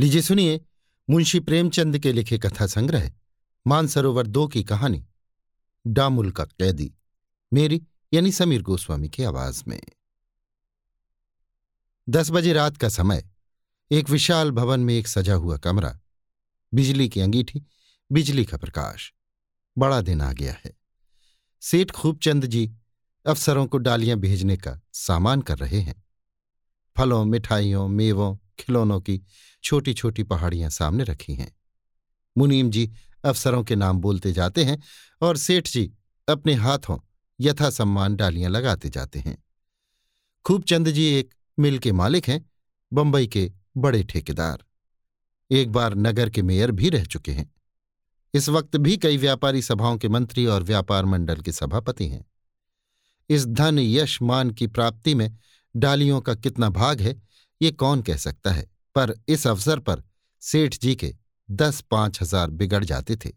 लीजिए सुनिए, मुंशी प्रेमचंद के लिखे कथा संग्रह, मानसरोवर दो की कहानी, डामुल का कैदी, मेरी यानी समीर गोस्वामी की आवाज़ में। दस बजे रात का समय, एक विशाल भवन में एक सजा हुआ कमरा, बिजली की अंगीठी, बिजली का प्रकाश, बड़ा दिन आ गया है। सेठ खूबचंद जी अफसरों को डालियाँ भेजने का सामान कर रहे हैं। फलों, मिठाइयों, मेवों, खिलौनों की छोटी छोटी पहाड़ियाँ सामने रखी हैं। मुनीम जी अफसरों के नाम बोलते जाते हैं और सेठ जी अपने हाथों यथा सम्मान डालियाँ लगाते जाते हैं। खूबचंद जी एक मिल के मालिक हैं, बंबई के बड़े ठेकेदार। एक बार नगर के मेयर भी रह चुके हैं। इस वक्त भी कई व्यापारी सभाओं के मंत्री और व्यापार मंडल के सभापति हैं। इस धन यश मान की प्राप्ति में डालियों का कितना भाग है, ये कौन कह सकता है? पर इस अवसर पर सेठ जी के दस पाँच हज़ार बिगड़ जाते थे।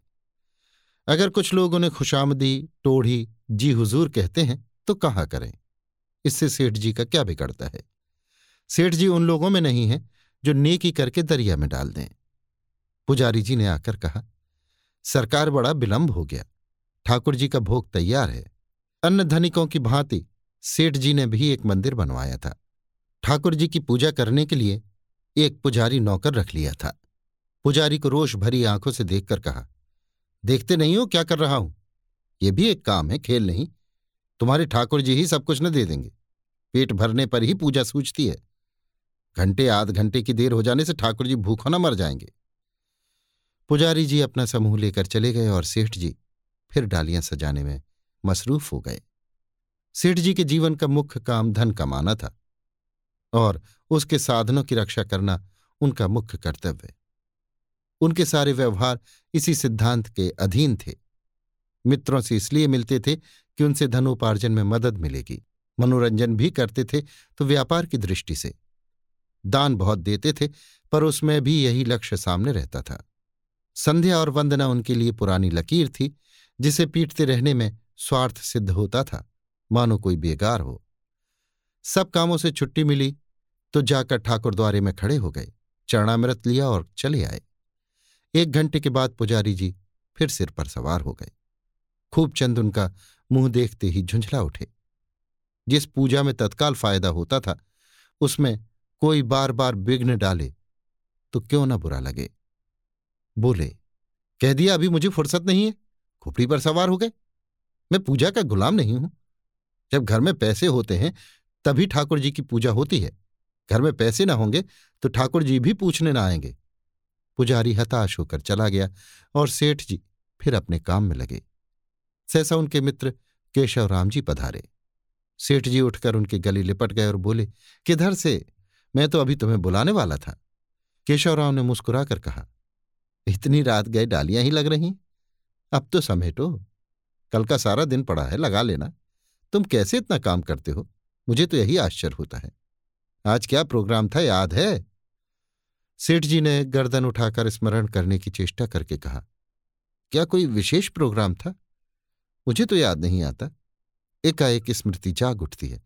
अगर कुछ लोग उन्हें खुशामदी, टोढ़ी, जी हुजूर कहते हैं तो कहाँ करें? इससे सेठ जी का क्या बिगड़ता है? सेठ जी उन लोगों में नहीं है जो नेकी करके दरिया में डाल दें। पुजारी जी ने आकर कहा, सरकार बड़ा विलंब हो गया। ठाकुर जी का भोग तैयार है। अन्य धनिकों की भांति सेठ जी ने भी एक मंदिर बनवाया था। ठाकुर जी की पूजा करने के लिए एक पुजारी नौकर रख लिया था। पुजारी को रोष भरी आँखों से देखकर कहा, देखते नहीं हो, क्या कर रहा हूँ? ये भी एक काम है, खेल नहीं। तुम्हारे ठाकुर जी ही सब कुछ न दे देंगे। पेट भरने पर ही पूजा सूझती है। घंटे आध घंटे की देर हो जाने से ठाकुर जी भूखों न मर जाएँगे। पुजारी जी अपना समूह लेकर चले गए और सेठ जी फिर डालियाँ सजाने में मसरूफ हो गए। सेठ जी के जीवन का मुख्य काम धन कमाना था। और उसके साधनों की रक्षा करना उनका मुख्य कर्तव्य। उनके सारे व्यवहार इसी सिद्धांत के अधीन थे। मित्रों से इसलिए मिलते थे कि उनसे धनोपार्जन में मदद मिलेगी। मनोरंजन भी करते थे तो व्यापार की दृष्टि से। दान बहुत देते थे, पर उसमें भी यही लक्ष्य सामने रहता था। संध्या और वंदना उनके लिए पुरानी लकीर थी, जिसे पीटते रहने में स्वार्थ सिद्ध होता था। मानो कोई बेगार हो। सब कामों से छुट्टी मिली तो जाकर ठाकुर द्वारे में खड़े हो गए। चरणामृत लिया और चले आए। एक घंटे के बाद पुजारी जी फिर सिर पर सवार हो गए। खूब चंद उनका मुँह देखते ही झुंझला उठे। जिस पूजा में तत्काल फ़ायदा होता था, उसमें कोई बार बार विघ्न डाले तो क्यों ना बुरा लगे? बोले, कह दिया, अभी मुझे फुर्सत नहीं है। खोपड़ी पर सवार हो गए। मैं पूजा का गुलाम नहीं हूँ। जब घर में पैसे होते हैं, तभी ठाकुर जी की पूजा होती है। घर में पैसे ना होंगे तो ठाकुर जी भी पूछने ना आएँगे। पुजारी हताश होकर चला गया और सेठ जी फिर अपने काम में लगे। सहसा उनके मित्र केशव राम जी पधारे। सेठ जी उठकर उनके गले लिपट गए और बोले, किधर से? मैं तो अभी तुम्हें बुलाने वाला था। केशवराव ने मुस्कुराकर कहा, इतनी रात गए डालियाँ ही लग रही। अब तो समेटो। कल का सारा दिन पड़ा है, लगा लेना। तुम कैसे इतना काम करते हो? मुझे तो यही आश्चर्य होता है। आज क्या प्रोग्राम था, याद है? सेठ जी ने गर्दन उठाकर स्मरण करने की चेष्टा करके कहा, क्या कोई विशेष प्रोग्राम था? मुझे तो याद नहीं आता। एकाएक स्मृति जाग उठती है।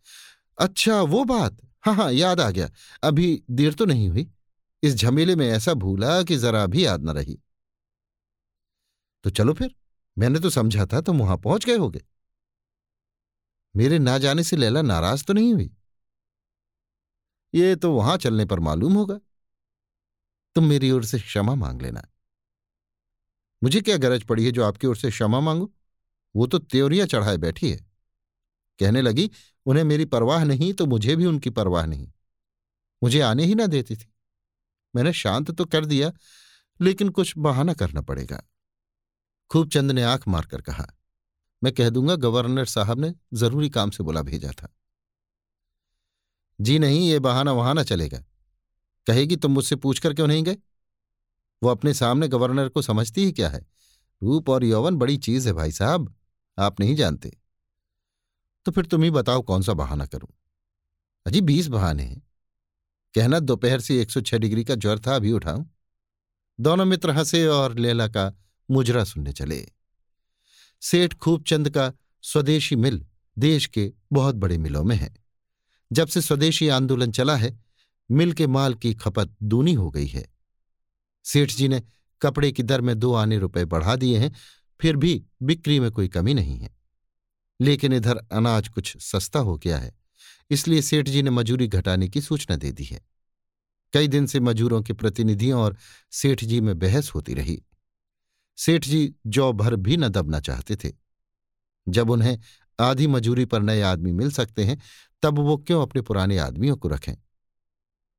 अच्छा वो बात! हाँ हाँ याद आ गया। अभी देर तो नहीं हुई। इस झमेले में ऐसा भूला कि जरा भी याद न रही। तो चलो फिर, मैंने तो समझा था तुम तो वहाँ पहुँच गए होगे। मेरे ना जाने से लैला नाराज़ तो नहीं हुई? ये तो वहाँ चलने पर मालूम होगा। तुम मेरी ओर से क्षमा मांग लेना। मुझे क्या गरज पड़ी है जो आपकी ओर से क्षमा मांगू? वो तो त्योरियाँ चढ़ाए बैठी है। कहने लगी, उन्हें मेरी परवाह नहीं तो मुझे भी उनकी परवाह नहीं। मुझे आने ही ना देती थी। मैंने शांत तो कर दिया, लेकिन कुछ बहाना करना पड़ेगा। खूब चंद ने आँख मारकर कहा, मैं कह दूँगा गवर्नर साहब ने ज़रूरी काम से बुला भेजा था। जी नहीं, ये बहाना वहाँ ना चलेगा। कहेगी, तुम मुझसे पूछकर क्यों नहीं गए? वो अपने सामने गवर्नर को समझती ही क्या है? रूप और यौवन बड़ी चीज़ है भाई साहब, आप नहीं जानते। तो फिर तुम ही बताओ कौन सा बहाना करूँ? अजी, बीस बहाने हैं। कहना, दोपहर से एक सौ छह डिग्री का ज्वर था, अभी उठाऊं? दोनों मित्र हंसे और लेला का मुजरा सुनने चले। सेठ खूबचंद का स्वदेशी मिल देश के बहुत बड़े मिलों में है। जब से स्वदेशी आंदोलन चला है, मिल के माल की खपत दूनी हो गई है। सेठ जी ने कपड़े की दर में दो आने रुपए बढ़ा दिए हैं, फिर भी बिक्री में कोई कमी नहीं है। लेकिन इधर अनाज कुछ सस्ता हो गया है, इसलिए सेठ जी ने मजूरी घटाने की सूचना दे दी है। कई दिन से मजूरों के प्रतिनिधियों और सेठ जी में बहस होती रही। सेठ जी जौ भर भी न दबना चाहते थे। जब उन्हें आधी मजूरी पर नए आदमी मिल सकते हैं तब वो क्यों अपने पुराने आदमियों को रखें?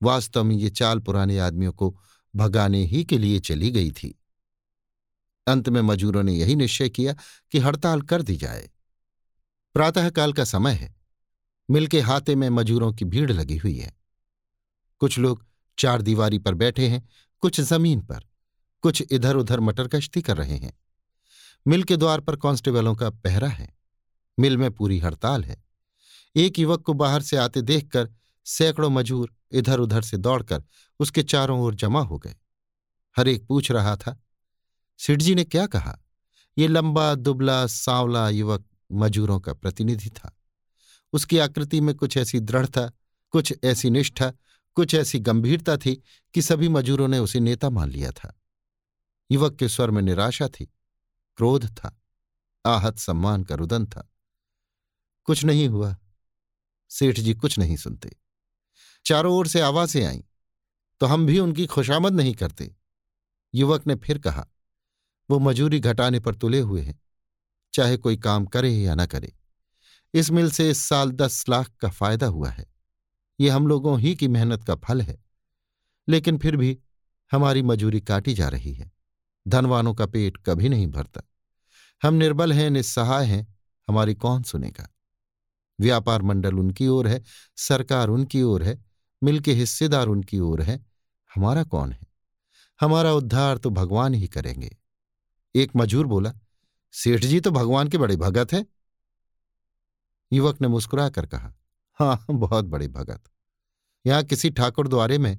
वास्तव में ये चाल पुराने आदमियों को भगाने ही के लिए चली गई थी। अंत में मजूरों ने यही निश्चय किया कि हड़ताल कर दी जाए। प्रातःकाल का समय है। मिल के हाथे में मजूरों की भीड़ लगी हुई है। कुछ लोग चार दीवारी पर बैठे हैं, कुछ ज़मीन पर, कुछ इधर उधर मटर कश्ती कर रहे हैं। मिल के द्वार पर कांस्टेबलों का पहरा है। मिल में पूरी हड़ताल है। एक युवक को बाहर से आते देखकर सैकड़ों मजूर इधर उधर से दौड़कर उसके चारों ओर जमा हो गए। हर एक पूछ रहा था सिडजी ने क्या कहा? ये लंबा, दुबला, सांवला युवक मजूरों का प्रतिनिधि था। उसकी आकृति में कुछ ऐसी दृढ़ता, कुछ ऐसी निष्ठा, कुछ ऐसी गंभीरता थी कि सभी मजूरों ने उसे नेता मान लिया था। युवक के स्वर में निराशा थी, क्रोध था, आहत सम्मान का रुदन था। कुछ नहीं हुआ। सेठ जी कुछ नहीं सुनते। चारों ओर से आवाज़ें आईं तो हम भी उनकी खुशामद नहीं करते। युवक ने फिर कहा, वो मजूरी घटाने पर तुले हुए हैं, चाहे कोई काम करे या न करे। इस मिल से इस साल दस लाख का फ़ायदा हुआ है। ये हम लोगों ही की मेहनत का फल है। लेकिन फिर भी हमारी मजूरी काटी जा रही है। धनवानों का पेट कभी नहीं भरता। हम निर्बल हैं, निस्सहाय हैं, हमारी कौन सुनेगा? व्यापार मंडल उनकी ओर है, सरकार उनकी ओर है मिल के हिस्सेदार उनकी ओर है। हमारा कौन है? हमारा उद्धार तो भगवान ही करेंगे। एक मजूर बोला, सेठ जी तो भगवान के बड़े भगत हैं। युवक ने मुस्कुरा कर कहा हाँ बहुत बड़े भगत। यहाँ किसी ठाकुर द्वारे में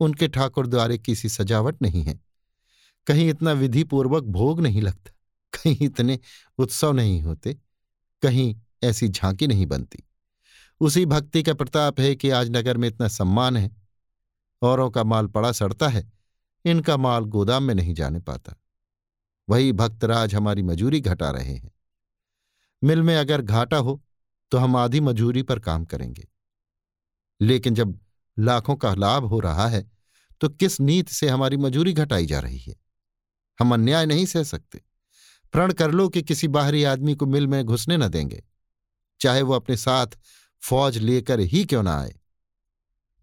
उनके ठाकुर द्वारे किसी सजावट नहीं है। कहीं इतना विधिपूर्वक भोग नहीं लगता, कहीं इतने उत्सव नहीं होते, कहीं ऐसी झांकी नहीं बनती। उसी भक्ति का प्रताप है कि आज नगर में इतना सम्मान है। औरों का माल पड़ा सड़ता है, इनका माल गोदाम में नहीं जाने पाता। वही भक्तराज हमारी मजूरी घटा रहे हैं। मिल में अगर घाटा हो तो हम आधी मजूरी पर काम करेंगे। लेकिन जब लाखों का लाभ हो रहा है तो किस नीत से हमारी मजूरी घटाई जा रही है? हम अन्याय नहीं सह सकते। प्रण कर लो कि किसी बाहरी आदमी को मिल में घुसने न देंगे। चाहे वो अपने साथ फौज लेकर ही क्यों ना आए।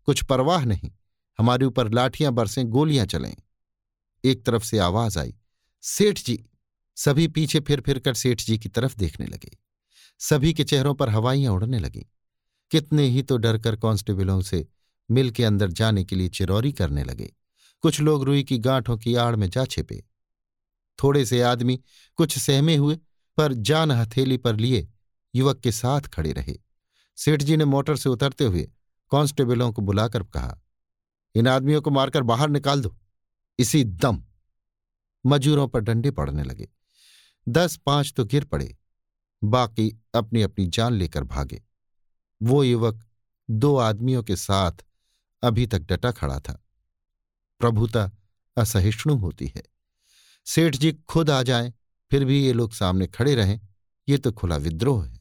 कुछ परवाह नहीं, हमारे ऊपर लाठियाँ बरसें गोलियाँ चलें। एक तरफ़ से आवाज़ आई, सेठ जी! सभी पीछे फिर फिर कर सेठ जी की तरफ़ देखने लगे। सभी के चेहरों पर हवाइयाँ उड़ने लगीं। कितने ही तो डरकर कांस्टेबलों से मिल के अंदर जाने के लिए चिरौरी करने लगे। कुछ लोग रुई की गांठों की आड़ में जा छिपे। थोड़े से आदमी कुछ सहमे हुए, पर जान हथेली पर लिए युवक के साथ खड़े रहे। सेठ जी ने मोटर से उतरते हुए कांस्टेबलों को बुलाकर कहा, इन आदमियों को मारकर बाहर निकाल दो। इसी दम मजूरों पर डंडे पड़ने लगे। दस पाँच तो गिर पड़े, बाकी अपनी अपनी जान लेकर भागे। वो युवक दो आदमियों के साथ अभी तक डटा खड़ा था। प्रभुता असहिष्णु होती है। सेठ जी खुद आ जाएँ, फिर भी ये लोग सामने खड़े रहें, ये तो खुला विद्रोह है।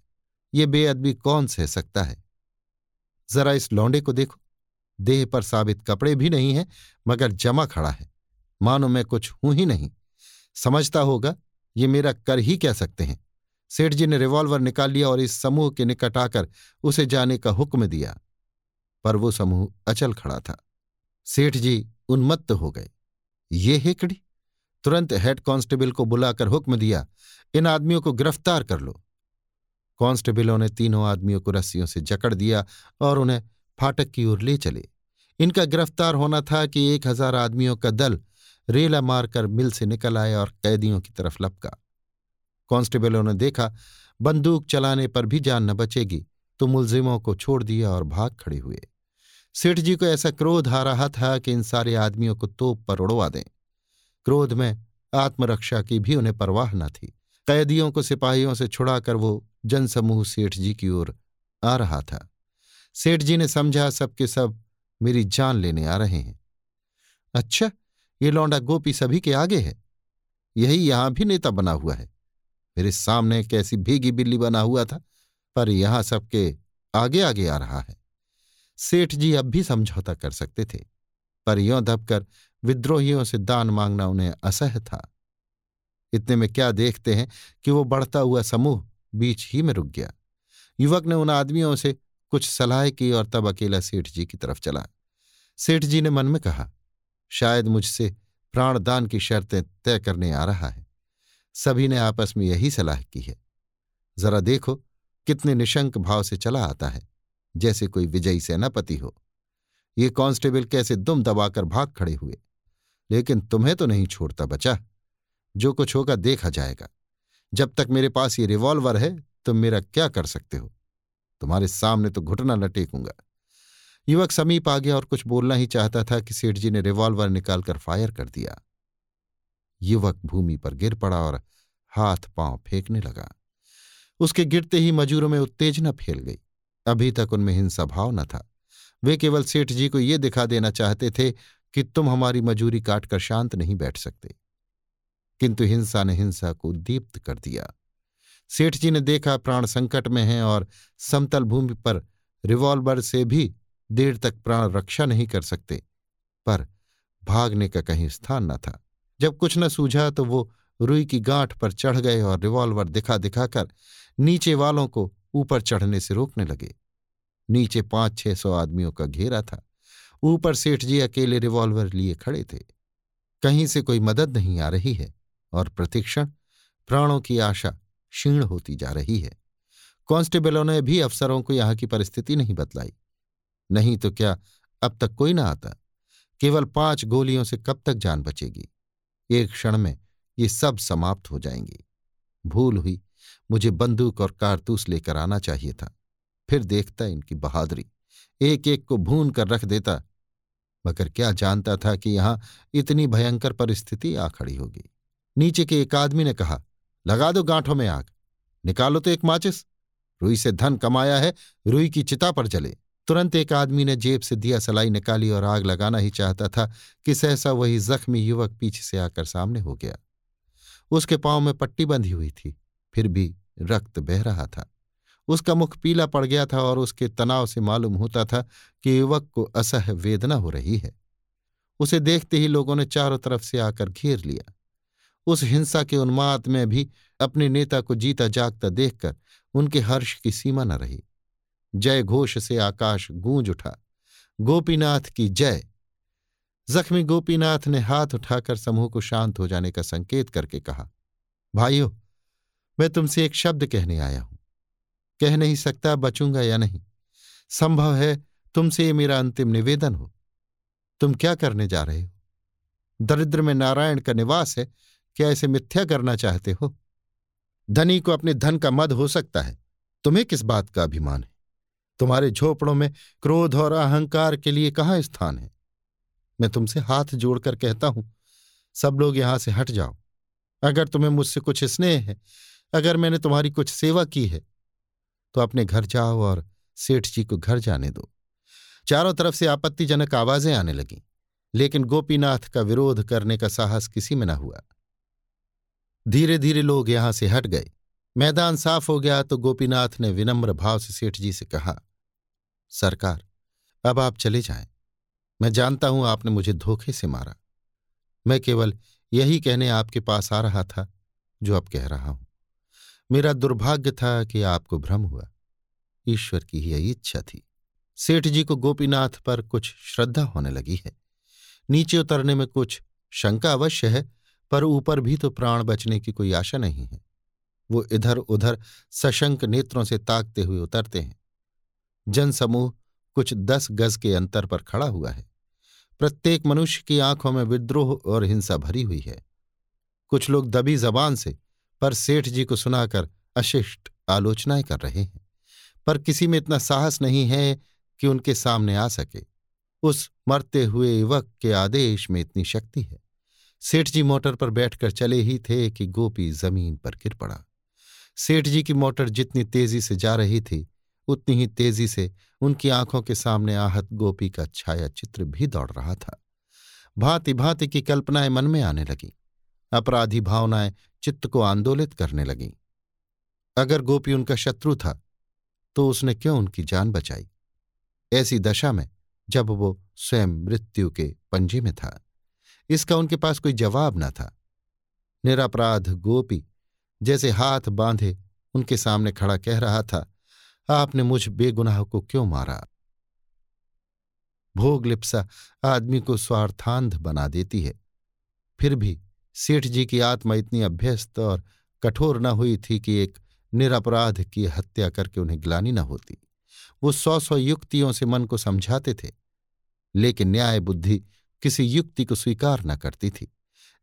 ये बेअदबी कौन सह सकता है? जरा इस लौंडे को देखो। देह पर साबित कपड़े भी नहीं है, मगर जमा खड़ा है। मानो मैं कुछ हूँ ही नहीं। समझता होगा, ये मेरा कर ही क्या सकते हैं? सेठ जी ने रिवॉल्वर निकाल लिया और इस समूह के निकट आकर उसे जाने का हुक्म दिया। पर वो समूह अचल खड़ा था। सेठ जी उन्मत्त हो गए। ये हेकड़ी? तुरंत हेड कांस्टेबल को बुलाकर हुक्म दिया, इन आदमियों को गिरफ़्तार कर लो। कांस्टेबलों ने तीनों आदमियों को रस्सियों से जकड़ दिया और उन्हें फाटक की ओर ले चले। इनका गिरफ़्तार होना था कि एक हज़ार आदमियों का दल रेला मारकर मिल से निकल आया और कैदियों की तरफ़ लपका। कांस्टेबलों ने देखा, बंदूक चलाने पर भी जान न बचेगी तो मुलजिमों को छोड़ दिया और भाग खड़े हुए। सेठ जी को ऐसा क्रोध आ रहा था कि इन सारे आदमियों को तोप पर उड़वा दें। क्रोध में आत्मरक्षा की भी उन्हें परवाह न थी। कैदियों को सिपाहियों से छुड़ाकर वो जनसमूह सेठ जी की ओर आ रहा था। सेठ जी ने समझा, सबके सब मेरी जान लेने आ रहे हैं। अच्छा ये लौंडा गोपी सभी के आगे है? यही यहाँ भी नेता बना हुआ है। मेरे सामने कैसी भीगी बिल्ली बना हुआ था, पर यहाँ सबके आगे आगे आ रहा है। सेठ जी अब भी समझौता कर सकते थे, पर यों दबकर विद्रोहियों से दान मांगना उन्हें असह था। इतने में क्या देखते हैं कि वो बढ़ता हुआ समूह बीच ही में रुक गया। युवक ने उन आदमियों से कुछ सलाह की और तब अकेला सेठ जी की तरफ़ चला। सेठ जी ने मन में कहा, शायद मुझसे प्राणदान की शर्तें तय करने आ रहा है। सभी ने आपस में यही सलाह की है। जरा देखो कितने निशंक भाव से चला आता है, जैसे कोई विजयी सेनापति हो। ये कांस्टेबल कैसे दुम दबाकर भाग खड़े हुए? लेकिन तुम्हें तो नहीं छोड़ता बचा। जो कुछ होगा देखा जाएगा। जब तक मेरे पास ये रिवॉल्वर है, तुम मेरा क्या कर सकते हो? तुम्हारे सामने तो घुटना न टेकूँगा। युवक समीप आ गया और कुछ बोलना ही चाहता था कि सेठ जी ने रिवॉल्वर निकालकर फायर कर दिया। युवक भूमि पर गिर पड़ा और हाथ पाँव फेंकने लगा। उसके गिरते ही मजूरों में उत्तेजना फैल गई। अभी तक उनमें हिंसा भाव न था। वे केवल सेठ जी को ये दिखा देना चाहते थे कि तुम हमारी मजूरी काटकर शांत नहीं बैठ सकते। किंतु हिंसा ने हिंसा को दीप्त कर दिया। सेठ जी ने देखा प्राण संकट में हैं और समतल भूमि पर रिवॉल्वर से भी देर तक प्राण रक्षा नहीं कर सकते, पर भागने का कहीं स्थान न था। जब कुछ न सूझा तो वो रुई की गांठ पर चढ़ गए और रिवॉल्वर दिखा दिखाकर नीचे वालों को ऊपर चढ़ने से रोकने लगे। नीचे पाँच छह सौ आदमियों का घेरा था। ऊपर सेठ जी अकेले रिवॉल्वर लिए खड़े थे। कहीं से कोई मदद नहीं आ रही है। और प्रतिक्षण प्राणों की आशा क्षीण होती जा रही है। कांस्टेबलों ने भी अफसरों को यहाँ की परिस्थिति नहीं बतलाई। नहीं तो क्या अब तक कोई ना आता? केवल पाँच गोलियों से कब तक जान बचेगी? एक क्षण में ये सब समाप्त हो जाएँगी। भूल हुई, मुझे बंदूक और कारतूस लेकर आना चाहिए था। फिर देखता इनकी बहादुरी। एक एक को भून कर रख देता। मगर क्या जानता था कि यहाँ इतनी भयंकर परिस्थिति आ खड़ी होगी? नीचे के एक आदमी ने कहा, लगा दो गांठों में आग। निकालो तो एक माचिस। रुई से धन कमाया है, रुई की चिता पर जले। तुरंत एक आदमी ने जेब से दिया सलाई निकाली और आग लगाना ही चाहता था कि सहसा वही जख्मी युवक पीछे से आकर सामने हो गया। उसके पाँव में पट्टी बंधी हुई थी, फिर भी रक्त बह रहा था। उसका मुख पीला पड़ गया था और उसके तनाव से मालूम होता था कि युवक को असह वेदना हो रही है। उसे देखते ही लोगों ने चारों तरफ़ से आकर घेर लिया। उस हिंसा के उन्माद में भी अपने नेता को जीता जागता देखकर उनके हर्ष की सीमा न रही। जय घोष से आकाश गूंज उठा। गोपीनाथ की जय। जख्मी गोपीनाथ ने हाथ उठाकर समूह को शांत हो जाने का संकेत करके कहा, भाइयों, मैं तुमसे एक शब्द कहने आया हूँ। कह नहीं सकता बचूँगा या नहीं। संभव है तुमसे ये मेरा अंतिम निवेदन हो। तुम क्या करने जा रहे हो? दरिद्र में नारायण का निवास है। क्या इसे मिथ्या करना चाहते हो? धनी को अपने धन का मद हो सकता है। तुम्हें किस बात का अभिमान है? तुम्हारे झोपड़ों में क्रोध और अहंकार के लिए कहाँ स्थान है? मैं तुमसे हाथ जोड़कर कहता हूँ, सब लोग यहाँ से हट जाओ। अगर तुम्हें मुझसे कुछ स्नेह है, अगर मैंने तुम्हारी कुछ सेवा की है तो अपने घर जाओ और सेठ जी को घर जाने दो। चारों तरफ़ से आपत्तिजनक आवाज़ें आने लगीं, लेकिन गोपीनाथ का विरोध करने का साहस किसी में न हुआ। धीरे धीरे लोग यहाँ से हट गए। मैदान साफ़ हो गया तो गोपीनाथ ने विनम्र भाव से सेठ जी से कहा, सरकार, अब आप चले जाएँ। मैं जानता हूँ आपने मुझे धोखे से मारा। मैं केवल यही कहने आपके पास आ रहा था, जो अब कह रहा हूँ। मेरा दुर्भाग्य था कि आपको भ्रम हुआ। ईश्वर की यही इच्छा थी। सेठ जी को गोपीनाथ पर कुछ श्रद्धा होने लगी है। नीचे उतरने में कुछ शंका अवश्य है पर ऊपर भी तो प्राण बचने की कोई आशा नहीं है। वो इधर उधर सशंक नेत्रों से ताकते हुए उतरते हैं। जनसमूह कुछ दस गज के अंतर पर खड़ा हुआ है। प्रत्येक मनुष्य की आँखों में विद्रोह और हिंसा भरी हुई है। कुछ लोग दबी जबान से पर सेठ जी को सुनाकर अशिष्ट आलोचनाएँ कर रहे हैं। पर किसी में इतना साहस नहीं है कि उनके सामने आ सके। उस मरते हुए युवक के आदेश में इतनी शक्ति है। सेठ जी मोटर पर बैठकर चले ही थे कि गोपी ज़मीन पर गिर पड़ा। सेठ जी की मोटर जितनी तेज़ी से जा रही थी, उतनी ही तेज़ी से उनकी आँखों के सामने आहत गोपी का छाया चित्र भी दौड़ रहा था। भांति भांति की कल्पनाएँ मन में आने लगीं। अपराधी भावनाएँ चित्त को आंदोलित करने लगीं। अगर गोपी उनका शत्रु था तो उसने क्यों उनकी जान बचाई? ऐसी दशा में जब वो स्वयं मृत्यु के पंजे में था। इसका उनके पास कोई जवाब न था। निरापराध गोपी जैसे हाथ बांधे उनके सामने खड़ा कह रहा था, आपने मुझ बेगुनाह को क्यों मारा? भोग लिप्सा आदमी को स्वार्थांध बना देती है। फिर भी सेठ जी की आत्मा इतनी अभ्यस्त और कठोर न हुई थी कि एक निरपराध की हत्या करके उन्हें ग्लानी न होती। वो सौ सौ युक्तियों से मन को समझाते थे, लेकिन न्याय बुद्धि किसी युक्ति को स्वीकार न करती थी।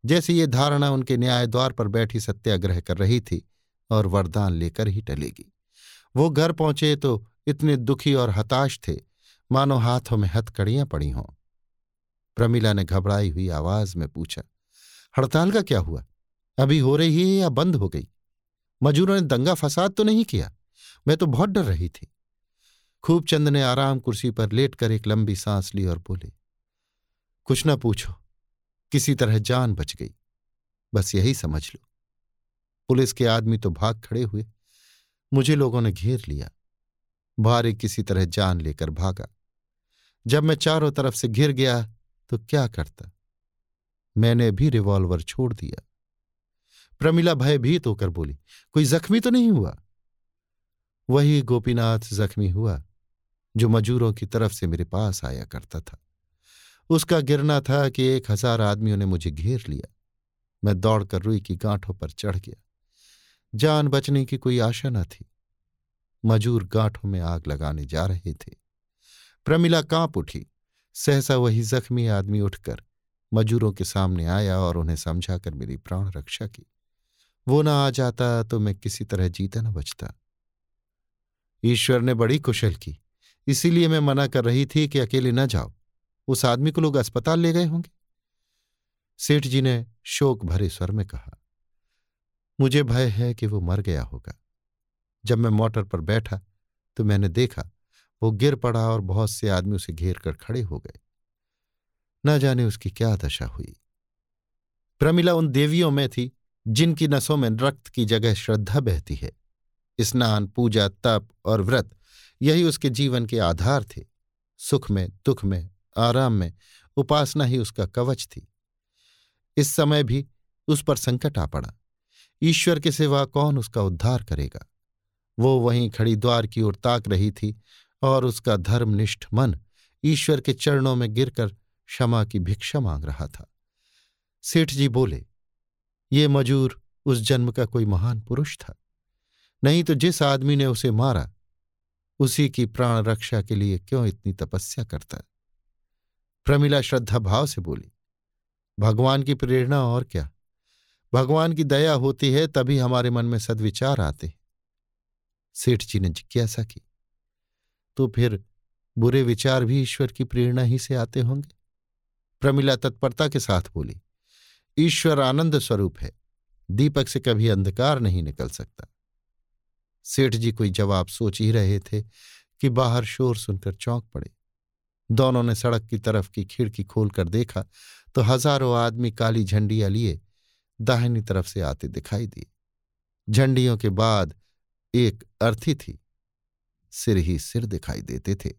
जैसे ये धारणा उनके न्याय द्वार पर बैठी सत्याग्रह कर रही थी और वरदान लेकर ही टलेगी। वो घर पहुँचे तो इतने दुखी और हताश थे, मानो हाथों में हथकड़ियाँ पड़ी हों। प्रमिला ने घबराई हुई आवाज़ में पूछा, हड़ताल का क्या हुआ? अभी हो रही है या बंद हो गई? मजूरों ने दंगा फसाद तो नहीं किया? मैं तो बहुत डर रही थी। खूबचंद ने आराम कुर्सी पर लेटकर एक लंबी सांस ली और बोले कुछ न पूछो। किसी तरह जान बच गई। बस यही समझ लो। पुलिस के आदमी तो भाग खड़े हुए। मुझे लोगों ने घेर लिया। भारी किसी तरह जान लेकर भागा। जब मैं चारों तरफ़ से घिर गया तो क्या करता? मैंने भी रिवॉल्वर छोड़ दिया। प्रमिला भयभीत होकर बोली, कोई जख्मी तो नहीं हुआ? वही गोपीनाथ जख्मी हुआ, जो मजूरों की तरफ़ से मेरे पास आया करता था। उसका गिरना था कि एक हज़ार आदमियों ने मुझे घेर लिया। मैं दौड़कर रुई की गांठों पर चढ़ गया। जान बचने की कोई आशा न थी। मजूर गांठों में आग लगाने जा रहे थे। प्रमिला काँप उठी। सहसा वही जख्मी आदमी उठकर मजूरों के सामने आया और उन्हें समझाकर मेरी प्राण रक्षा की। वो ना आ जाता तो मैं किसी तरह जीता न बचता। ईश्वर ने बड़ी कुशल की। इसीलिए मैं मना कर रही थी कि अकेले न जाओ उस आदमी को लोग अस्पताल ले गए होंगे। सेठ जी ने शोक भरे स्वर में कहा, मुझे भय है कि वो मर गया होगा। जब मैं मोटर पर बैठा तो मैंने देखा, वो गिर पड़ा और बहुत से आदमी उसे घेर कर खड़े हो गए। न जाने उसकी क्या दशा हुई। प्रमिला उन देवियों में थी, जिनकी नसों में रक्त की जगह श्रद्धा बहती है। स्नान, पूजा, तप और व्रत, यही उसके जीवन के आधार थे। सुख में, दुख में आराम में उपासना ही उसका कवच थी। इस समय भी उस पर संकट आ पड़ा। ईश्वर के सिवा कौन उसका उद्धार करेगा? वो वहीं खड़ी द्वार की ओर ताक रही थी और उसका धर्मनिष्ठ मन ईश्वर के चरणों में गिरकर क्षमा की भिक्षा मांग रहा था। सेठ जी बोले, ये मजूर उस जन्म का कोई महान पुरुष था। नहीं तो जिस आदमी ने उसे मारा, उसी की प्राण रक्षा के लिए क्यों इतनी तपस्या करता? प्रमिला श्रद्धा भाव से बोली, भगवान की प्रेरणा और क्या? भगवान की दया होती है तभी हमारे मन में सदविचार आते हैं। सेठ जी ने जिज्ञासा की तो फिर बुरे विचार भी ईश्वर की प्रेरणा ही से आते होंगे? प्रमिला तत्परता के साथ बोली, ईश्वर आनंद स्वरूप है, दीपक से कभी अंधकार नहीं निकल सकता। सेठ जी कोई जवाब सोच ही रहे थे कि बाहर शोर सुनकर चौंक पड़े। दोनों ने सड़क की तरफ़ की खिड़की खोलकर देखा तो हज़ारों आदमी काली झंडियाँ लिए दाहिनी तरफ़ से आते दिखाई दिए। झंडियों के बाद एक अर्थी थी। सिर ही सिर दिखाई देते थे।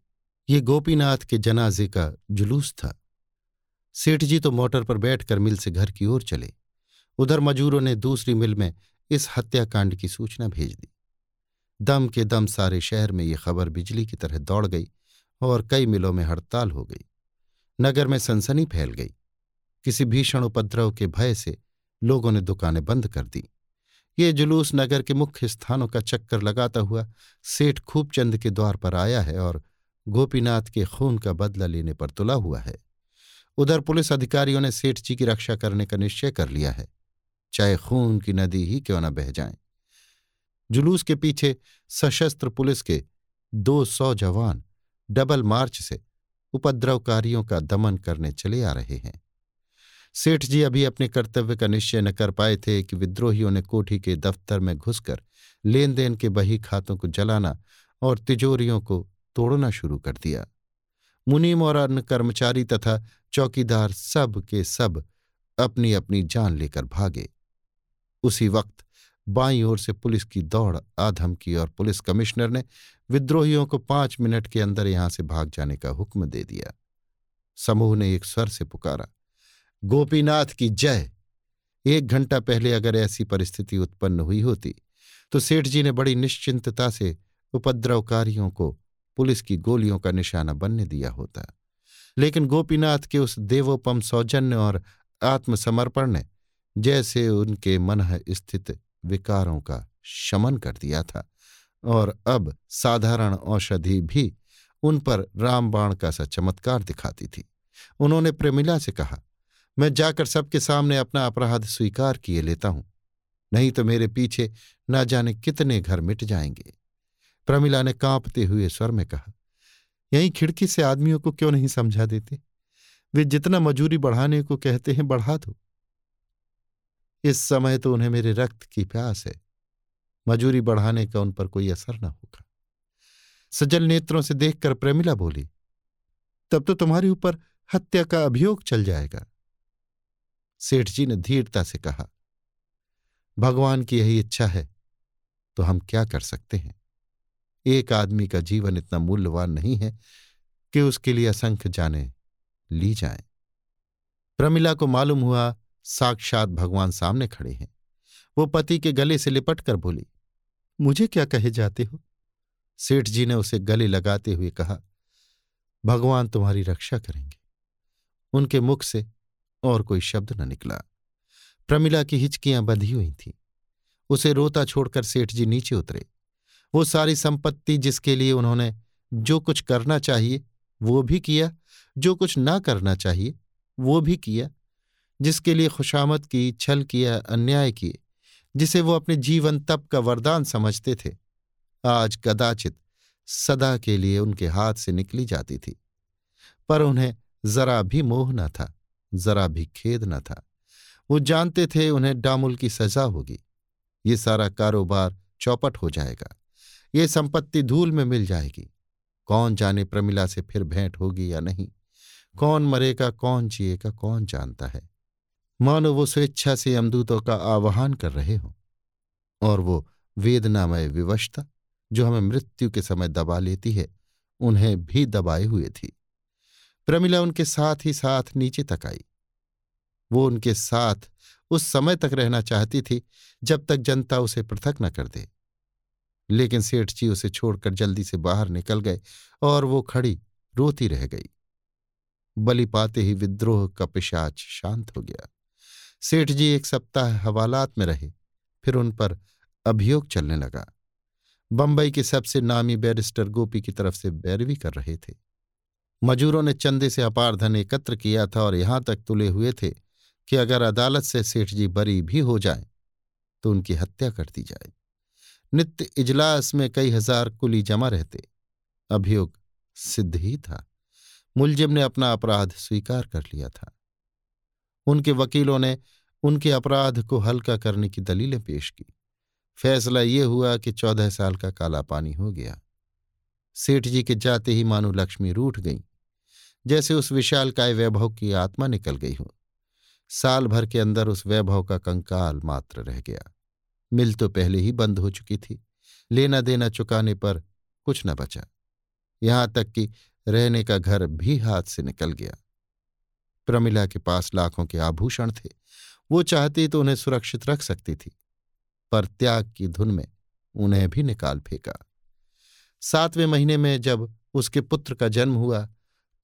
ये गोपीनाथ के जनाजे का जुलूस था। सेठ जी तो मोटर पर बैठकर मिल से घर की ओर चले। उधर मजूरों ने दूसरी मिल में इस हत्याकांड की सूचना भेज दी। दम के दम सारे शहर में ये खबर बिजली की तरह दौड़ गई और कई मिलों में हड़ताल हो गई। नगर में सनसनी फैल गई। किसी भीषण उपद्रव के भय से लोगों ने दुकानें बंद कर दी। ये जुलूस नगर के मुख्य स्थानों का चक्कर लगाता हुआ सेठ खूबचंद के द्वार पर आया है और गोपीनाथ के खून का बदला लेने पर तुला हुआ है। उधर पुलिस अधिकारियों ने सेठ जी की रक्षा करने का निश्चय कर लिया है। चाहे खून की नदी ही क्यों न बह जाए। जुलूस के पीछे सशस्त्र पुलिस के दो सौ जवान डबल मार्च से उपद्रवकारियों का दमन करने चले आ रहे हैं। सेठ जी अभी अपने कर्तव्य का निश्चय न कर पाए थे कि विद्रोहियों ने कोठी के दफ्तर में घुसकर लेन देन के बही खातों को जलाना और तिजोरियों को तोड़ना शुरू कर दिया। मुनीम और अन्य कर्मचारी तथा चौकीदार सब के सब अपनी अपनी जान लेकर भागे। उसी वक्त बाईं ओर से पुलिस की दौड़ आधम की और पुलिस कमिश्नर ने विद्रोहियों को पाँच मिनट के अंदर यहाँ से भाग जाने का हुक्म दे दिया। समूह ने एक स्वर से पुकारा, गोपीनाथ की जय! एक घंटा पहले अगर ऐसी परिस्थिति उत्पन्न हुई होती तो सेठ जी ने बड़ी निश्चिंतता से उपद्रवकारियों को पुलिस की गोलियों का निशाना बनने दिया होता। लेकिन गोपीनाथ के उस देवोपम सौजन्य और आत्मसमर्पण ने, जैसे उनके मन स्थित विकारों का शमन कर दिया था। और अब साधारण औषधि भी उन पर रामबाण का सा चमत्कार दिखाती थी। उन्होंने प्रेमिला से कहा, मैं जाकर सबके सामने अपना अपराध स्वीकार किए लेता हूँ। नहीं तो मेरे पीछे ना जाने कितने घर मिट जाएँगे। प्रमिला ने कांपते हुए स्वर में कहा, यहीं खिड़की से आदमियों को क्यों नहीं समझा देते? वे जितना मजूरी बढ़ाने को कहते हैं, बढ़ा दो। इस समय तो उन्हें मेरे रक्त की प्यास है। मजूरी बढ़ाने का उन पर कोई असर न होगा। सजल नेत्रों से देखकर प्रेमिला बोली, तब तो तुम्हारे ऊपर हत्या का अभियोग चल जाएगा। सेठ जी ने धीरता से कहा, भगवान की यही इच्छा है तो हम क्या कर सकते हैं? एक आदमी का जीवन इतना मूल्यवान नहीं है कि उसके लिए असंख्य जाने ली जाए। प्रमिला को मालूम हुआ साक्षात भगवान सामने खड़े हैं। वो पति के गले से लिपट कर बोली, मुझे क्या कहे जाते हो? सेठ जी ने उसे गले लगाते हुए कहा, भगवान तुम्हारी रक्षा करेंगे। उनके मुख से और कोई शब्द न निकला। प्रमिला की हिचकियाँ बंधी हुई थीं। उसे रोता छोड़कर सेठ जी नीचे उतरे। वो सारी संपत्ति जिसके लिए उन्होंने जो कुछ करना चाहिए, वो भी किया, जो कुछ ना करना चाहिए, वो भी किया। जिसके लिए खुशामद की, छल किया अन्याय किए जिसे वो अपने जीवन तप का वरदान समझते थे, आज कदाचित सदा के लिए उनके हाथ से निकली जाती थी। पर उन्हें जरा भी मोह न था, जरा भी खेद न था। वो जानते थे उन्हें डामुल की सजा होगी। ये सारा कारोबार चौपट हो जाएगा। ये संपत्ति धूल में मिल जाएगी। कौन जाने प्रमिला से फिर भेंट होगी या नहीं? कौन मरेगा, कौन जिएगा, कौन जानता है? मानो वो स्वेच्छा से यमदूतों का आवाहन कर रहे हों। और वो वेदनामय विवशता, जो हमें मृत्यु के समय दबा लेती है, उन्हें भी दबाए हुए थी। प्रमिला उनके साथ ही साथ नीचे तक आई। वो उनके साथ उस समय तक रहना चाहती थी, जब तक जनता उसे पृथक न कर दे। लेकिन सेठ जी उसे छोड़कर जल्दी से बाहर निकल गए और वो खड़ी रोती रह गई। बलि पाते ही विद्रोह का पिशाच शांत हो गया। सेठ जी एक सप्ताह हवालात में रहे, फिर उन पर अभियोग चलने लगा। बंबई के सबसे नामी बैरिस्टर गोपी की तरफ़ से बैरवी कर रहे थे। मजूरों ने चंदे से अपार धन एकत्र किया था और यहाँ तक तुले हुए थे कि अगर अदालत से सेठ जी बरी भी हो जाए तो उनकी हत्या कर दी जाए। नित्य इजलास में कई हज़ार कुली जमा रहते। अभियोग सिद्ध ही था। मुलजिम ने अपना अपराध स्वीकार कर लिया था। उनके वकीलों ने उनके अपराध को हल्का करने की दलीलें पेश की। फैसला ये हुआ कि चौदह साल का काला पानी हो गया। सेठ जी के जाते ही मानो लक्ष्मी रूठ गई। जैसे उस विशाल काय वैभव की आत्मा निकल गई हो। साल भर के अंदर उस वैभव का कंकाल मात्र रह गया। मिल तो पहले ही बंद हो चुकी थी। लेना देना चुकाने पर कुछ न बचा। यहाँ तक कि रहने का घर भी हाथ से निकल गया। प्रमिला के पास लाखों के आभूषण थे। वो चाहती तो उन्हें सुरक्षित रख सकती थी, पर त्याग की धुन में उन्हें भी निकाल फेंका। सातवें महीने में जब उसके पुत्र का जन्म हुआ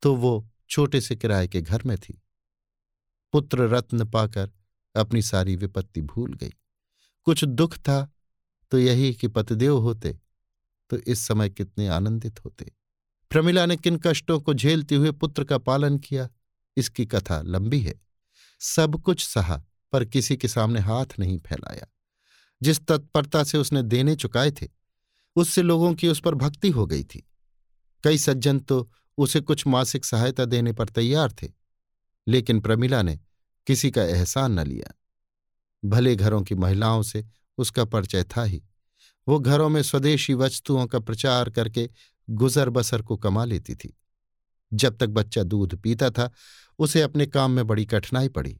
तो वो छोटे से किराए के घर में थी। पुत्र रत्न पाकर अपनी सारी विपत्ति भूल गई। कुछ दुख था तो यही कि पतिदेव होते तो इस समय कितने आनंदित होते। प्रमिला ने किन कष्टों को झेलते हुए पुत्र का पालन किया इसकी कथा लंबी है। सब कुछ सहा, पर किसी के सामने हाथ नहीं फैलाया। जिस तत्परता से उसने देने चुकाए थे, उससे लोगों की उस पर भक्ति हो गई थी। कई सज्जन तो उसे कुछ मासिक सहायता देने पर तैयार थे, लेकिन प्रमिला ने किसी का एहसान न लिया। भले घरों की महिलाओं से उसका परिचय था ही, वो घरों में स्वदेशी वस्तुओं का प्रचार करके गुजर बसर को कमा लेती थी। जब तक बच्चा दूध पीता था उसे अपने काम में बड़ी कठिनाई पड़ी।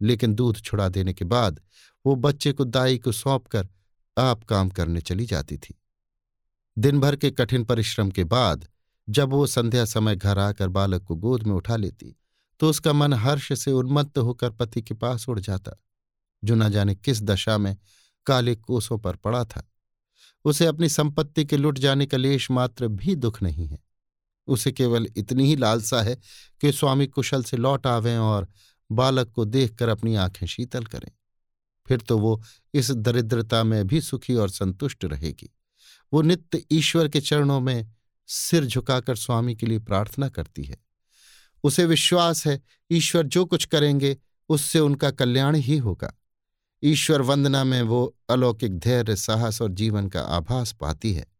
लेकिन दूध छुड़ा देने के बाद वो बच्चे को दाई को सौंप कर आप काम करने चली जाती थी। दिन भर के कठिन परिश्रम के बाद जब वो संध्या समय घर आकर बालक को गोद में उठा लेती तो उसका मन हर्ष से उन्मत्त होकर पति के पास उड़ जाता, जो न जाने किस दशा में काले कोसों पर पड़ा था। उसे अपनी संपत्ति के लुट जाने का लेश मात्र भी दुख नहीं है। उसे केवल इतनी ही लालसा है कि स्वामी कुशल से लौट आवें और बालक को देखकर अपनी आँखें शीतल करें। फिर तो वो इस दरिद्रता में भी सुखी और संतुष्ट रहेगी। वो नित्य ईश्वर के चरणों में सिर झुकाकर स्वामी के लिए प्रार्थना करती है। उसे विश्वास है, ईश्वर जो कुछ करेंगे, उससे उनका कल्याण ही होगा। ईश्वर वंदना में वो अलौकिक धैर्य, साहस और जीवन का आभास पाती है।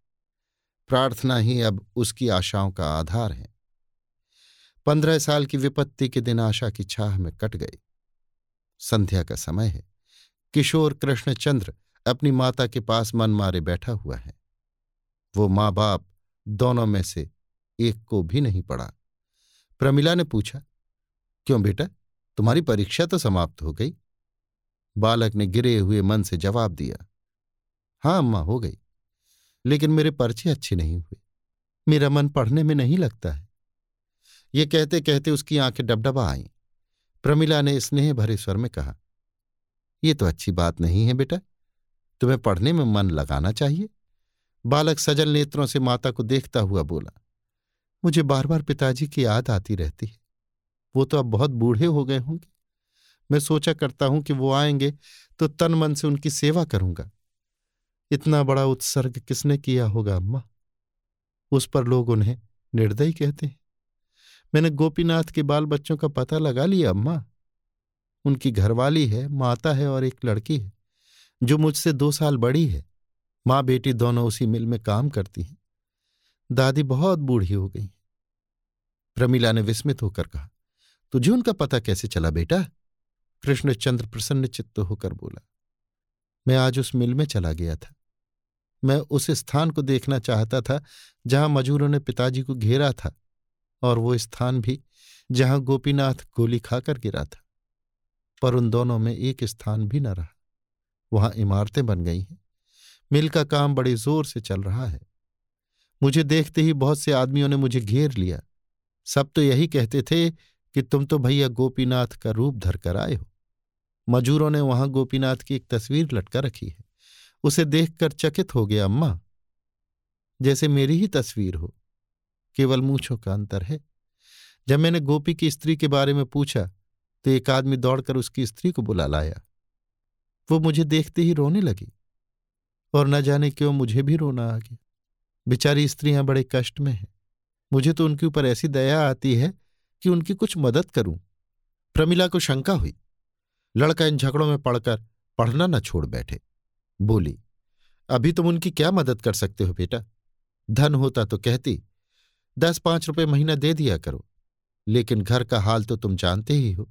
प्रार्थना ही अब उसकी आशाओं का आधार है। पंद्रह साल की विपत्ति के दिन आशा की छाह में कट गई। संध्या का समय है। किशोर कृष्णचंद्र अपनी माता के पास मन मारे बैठा हुआ है। वो माँ बाप दोनों में से एक को भी नहीं पड़ा प्रमिला ने पूछा, क्यों बेटा, तुम्हारी परीक्षा तो समाप्त हो गई? बालक ने गिरे हुए मन से जवाब दिया, हाँ, अम्मा, हो गई। लेकिन मेरे पर्चे अच्छे नहीं हुए। मेरा मन पढ़ने में नहीं लगता है। ये कहते कहते उसकी आँखें डबडबा आईं। प्रमिला ने स्नेह भरे स्वर में कहा, ये तो अच्छी बात नहीं है बेटा। तुम्हें पढ़ने में मन लगाना चाहिए। बालक सजल नेत्रों से माता को देखता हुआ बोला, मुझे बार बार पिताजी की याद आती रहती है। वो तो अब बहुत बूढ़े हो गए होंगे। मैं सोचा करता हूँ कि वो आएँगे तो तन मन से उनकी सेवा करूँगा। इतना बड़ा उत्सर्ग किसने किया होगा अम्मा? उस पर लोग उन्हें निर्दयी कहते हैं। मैंने गोपीनाथ के बाल बच्चों का पता लगा लिया अम्मा। उनकी घरवाली है, माता है और एक लड़की है, जो मुझसे दो साल बड़ी है। माँ बेटी दोनों उसी मिल में काम करती हैं। दादी बहुत बूढ़ी हो गई। प्रमिला ने विस्मित होकर कहा, तुझे उनका पता कैसे चला बेटा? कृष्णचंद्र प्रसन्न चित्त होकर बोला, मैं आज उस मिल में चला गया था। मैं उस स्थान को देखना चाहता था, जहाँ मजूरों ने पिताजी को घेरा था और वो स्थान भी जहाँ गोपीनाथ गोली खाकर गिरा था। पर उन दोनों में एक स्थान भी न रहा। वहाँ इमारतें बन गई हैं। मिल का काम बड़े ज़ोर से चल रहा है। मुझे देखते ही बहुत से आदमियों ने मुझे घेर लिया। सब तो यही कहते थे कि तुम तो भैया गोपीनाथ का रूप धर कर आए हो। मजूरों ने वहाँ गोपीनाथ की एक तस्वीर लटका रखी है। उसे देखकर चकित हो गया अम्मा। जैसे मेरी ही तस्वीर हो। केवल मूछों का अंतर है। जब मैंने गोपी की स्त्री के बारे में पूछा तो एक आदमी दौड़कर उसकी स्त्री को बुला लाया। वो मुझे देखते ही रोने लगी। और न जाने क्यों मुझे भी रोना आ गया। बेचारी स्त्रियाँ बड़े कष्ट में हैं। मुझे तो उनके ऊपर ऐसी दया आती है कि उनकी कुछ मदद करूँ। प्रमिला को शंका हुई। लड़का इन झगड़ों में पड़कर पढ़ना न छोड़ बैठे। बोली, अभी तुम उनकी क्या मदद कर सकते हो बेटा? धन होता तो कहती, दस पाँच रुपए महीना दे दिया करो, लेकिन घर का हाल तो तुम जानते ही हो।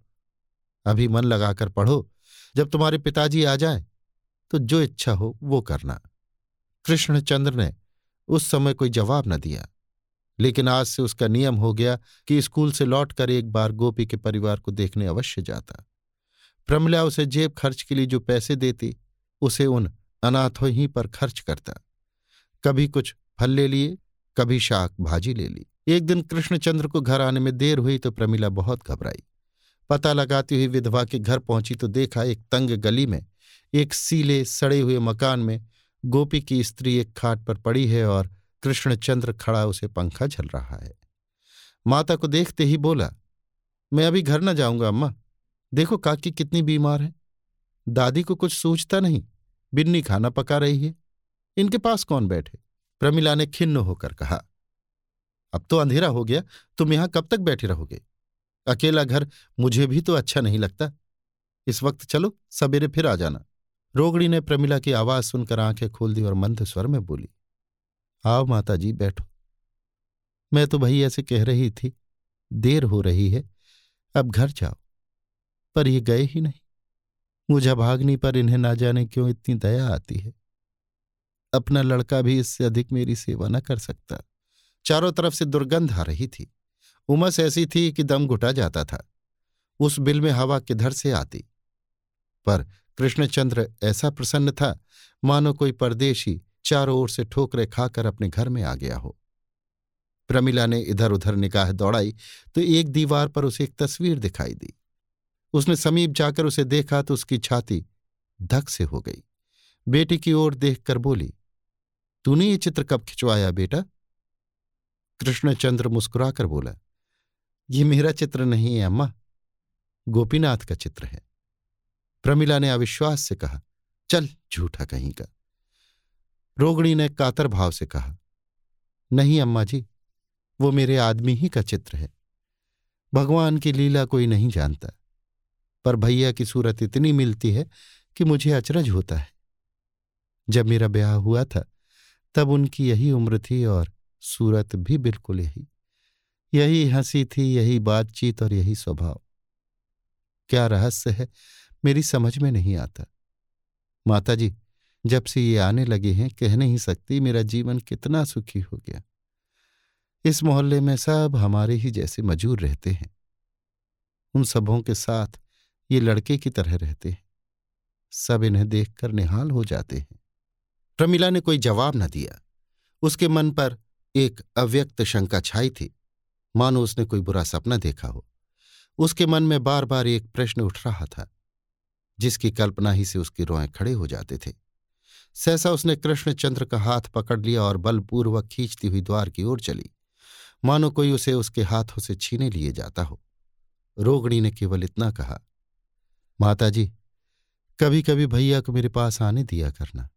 अभी मन लगाकर पढ़ो, जब तुम्हारे पिताजी आ जाए तो जो इच्छा हो वो करना। कृष्णचंद्र ने उस समय कोई जवाब न दिया, लेकिन आज से उसका नियम हो गया कि स्कूल से लौटकर एक बार गोपी के परिवार को देखने अवश्य जाता। प्रमला उसे जेब खर्च के लिए जो पैसे देती, उसे उन अनाथों ही पर खर्च करता। कभी कुछ फल ले लिए, कभी शाक भाजी ले ली। एक दिन कृष्णचंद्र को घर आने में देर हुई तो प्रमिला बहुत घबराई। पता लगाती हुई विधवा के घर पहुँची तो देखा एक तंग गली में, एक सीले सड़े हुए मकान में गोपी की स्त्री एक खाट पर पड़ी है और कृष्णचंद्र खड़ा उसे पंखा झल रहा है। माता को देखते ही बोला, मैं अभी घर न जाऊँगा, अम्मा। देखो काकी कितनी बीमार है। दादी को कुछ सूझता नहीं। बिन्नी खाना पका रही है। इनके पास कौन बैठे? प्रमिला ने खिन्न होकर कहा, अब तो अंधेरा हो गया, तुम यहाँ कब तक बैठे रहोगे? अकेला घर मुझे भी तो अच्छा नहीं लगता। इस वक्त चलो, सवेरे फिर आ जाना। रोगड़ी ने प्रमिला की आवाज़ सुनकर आँखें खोल दी और मंद स्वर में बोली, आओ माता जी बैठो। मैं तो भई ऐसे कह रही थी, देर हो रही है, अब घर जाओ। पर ये गए ही नहीं। मुझे भागनी पर इन्हें ना जाने क्यों इतनी दया आती है? अपना लड़का भी इससे अधिक मेरी सेवा न कर सकता। चारों तरफ़ से दुर्गंध आ रही थी। उमस ऐसी थी कि दम घुटा जाता था। उस बिल में हवा किधर से आती? पर कृष्णचंद्र ऐसा प्रसन्न था, मानो कोई परदेशी चारों ओर से ठोकरे खाकर अपने घर में आ गया हो। प्रमिला ने इधर उधर निकाह दौड़ाई तो एक दीवार पर उसे एक तस्वीर दिखाई दी। उसने समीप जाकर उसे देखा तो उसकी छाती धक से हो गई। बेटी की ओर देखकर बोली, तूने ये चित्र कब खिंचवाया बेटा? कृष्णचंद्र मुस्कुराकर बोला, ये मेरा चित्र नहीं है, अम्मा। गोपीनाथ का चित्र है। प्रमिला ने अविश्वास से कहा, चल, झूठा कहीं का। रोगणी ने कातर भाव से कहा, नहीं, अम्मा जी, वो मेरे आदमी ही का चित्र है। भगवान की लीला कोई नहीं जानता। पर भैया की सूरत इतनी मिलती है कि मुझे अचरज होता है। जब मेरा ब्याह हुआ था, तब उनकी यही उम्र थी और सूरत भी बिल्कुल यही। यही हँसी थी, यही बातचीत और यही स्वभाव। क्या रहस्य है, मेरी समझ में नहीं आता। माता जी जब से ये आने लगे हैं, कह नहीं सकती मेरा जीवन कितना सुखी हो गया। इस मोहल्ले में सब हमारे ही जैसे मजूर रहते हैं। उन सबों के साथ ये लड़के की तरह रहते हैं। सब इन्हें देखकर निहाल हो जाते हैं। प्रमिला ने कोई जवाब न दिया। उसके मन पर एक अव्यक्त शंका छाई थी। मानो उसने कोई बुरा सपना देखा हो। उसके मन में बार बार एक प्रश्न उठ रहा था, जिसकी कल्पना ही से उसके रोए खड़े हो जाते थे। सहसा उसने कृष्णचंद्र का हाथ पकड़ लिया और बलपूर्वक खींचती हुई द्वार की ओर चली। मानो कोई उसे उसके हाथों से छीने लिए जाता हो। रोगणी ने केवल इतना कहा माताजी कभी कभी भैया को मेरे पास आने दिया करना,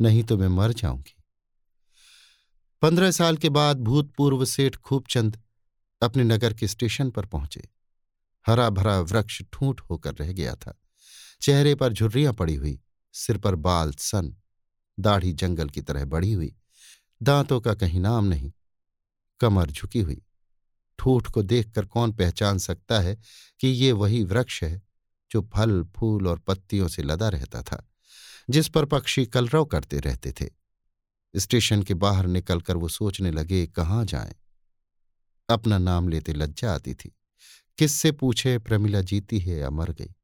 नहीं तो मैं मर जाऊँगी। पंद्रह साल के बाद भूतपूर्व सेठ खूबचंद अपने नगर के स्टेशन पर पहुँचे। हरा भरा वृक्ष ठूंठ होकर रह गया था। चेहरे पर झुर्रियाँ पड़ी हुई, सिर पर बाल सन, दाढ़ी जंगल की तरह बढ़ी हुई, दांतों का कहीं नाम नहीं, कमर झुकी हुई। ठूठ को देखकर कौन पहचान सकता है कि ये वही वृक्ष है जो फल, फूल और पत्तियों से लदा रहता था, जिस पर पक्षी कलरव करते रहते थे। स्टेशन के बाहर निकलकर वो सोचने लगे, कहाँ जाएँ? अपना नाम लेते लज्जा आती थी। किससे पूछे, प्रमिला जीती है या मर गई?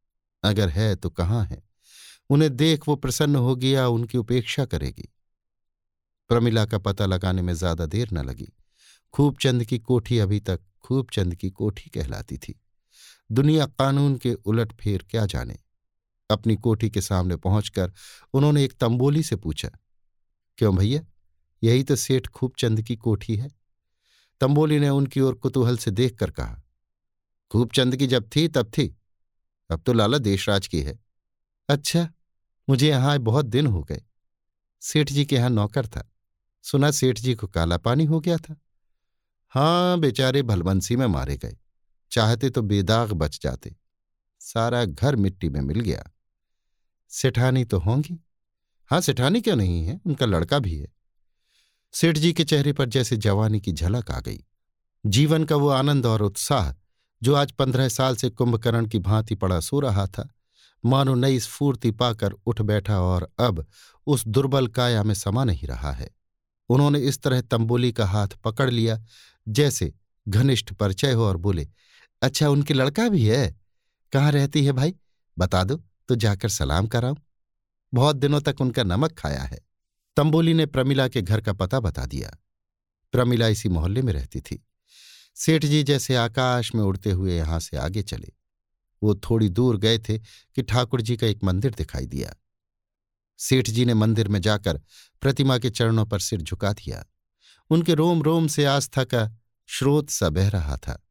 अगर है तो कहाँ है? उन्हें देख वो प्रसन्न होगी या उनकी उपेक्षा करेगी। प्रमिला का पता लगाने में ज़्यादा देर न लगी। खूबचंद की कोठी अभी तक खूबचंद की कोठी कहलाती थी। दुनिया कानून के उलट फेर क्या जाने? अपनी कोठी के सामने पहुंचकर उन्होंने एक तंबोली से पूछा, क्यों भैया, यही तो सेठ खूबचंद की कोठी है? तंबोली ने उनकी ओर कुतूहल से देखकर कहा, खूबचंद की जब थी, तब थी। अब तो लाला देशराज की है। अच्छा मुझे यहाँ बहुत दिन हो गए। सेठ जी के यहाँ नौकर था। सुना सेठ जी को काला पानी हो गया था। हाँ बेचारे भलबंसी में मारे गए। चाहते तो बेदाग बच जाते। सारा घर मिट्टी में मिल गया। सेठानी तो होंगी। हाँ सेठानी क्यों नहीं है? उनका लड़का भी है। सेठ जी के चेहरे पर जैसे जवानी की झलक आ गई। जीवन का वो आनंद और उत्साह, जो आज पंद्रह साल से कुंभकर्ण की भांति पड़ा सो रहा था, मानो नई स्फूर्ति पाकर उठ बैठा और अब उस दुर्बल काया में समा नहीं रहा है। उन्होंने इस तरह तंबोली का हाथ पकड़ लिया, जैसे घनिष्ठ परिचय हो और बोले अच्छा उनके लड़का भी है। कहाँ रहती है भाई? बता दो तो जाकर सलाम कराऊं। बहुत दिनों तक उनका नमक खाया है। तंबोली ने प्रमिला के घर का पता बता दिया। प्रमिला इसी मोहल्ले में रहती थी। सेठ जी जैसे आकाश में उड़ते हुए यहाँ से आगे चले। वो थोड़ी दूर गए थे कि ठाकुर जी का एक मंदिर दिखाई दिया। सेठ जी ने मंदिर में जाकर प्रतिमा के चरणों पर सिर झुका दिया। उनके रोम रोम से आस्था का स्रोत सा बह रहा था।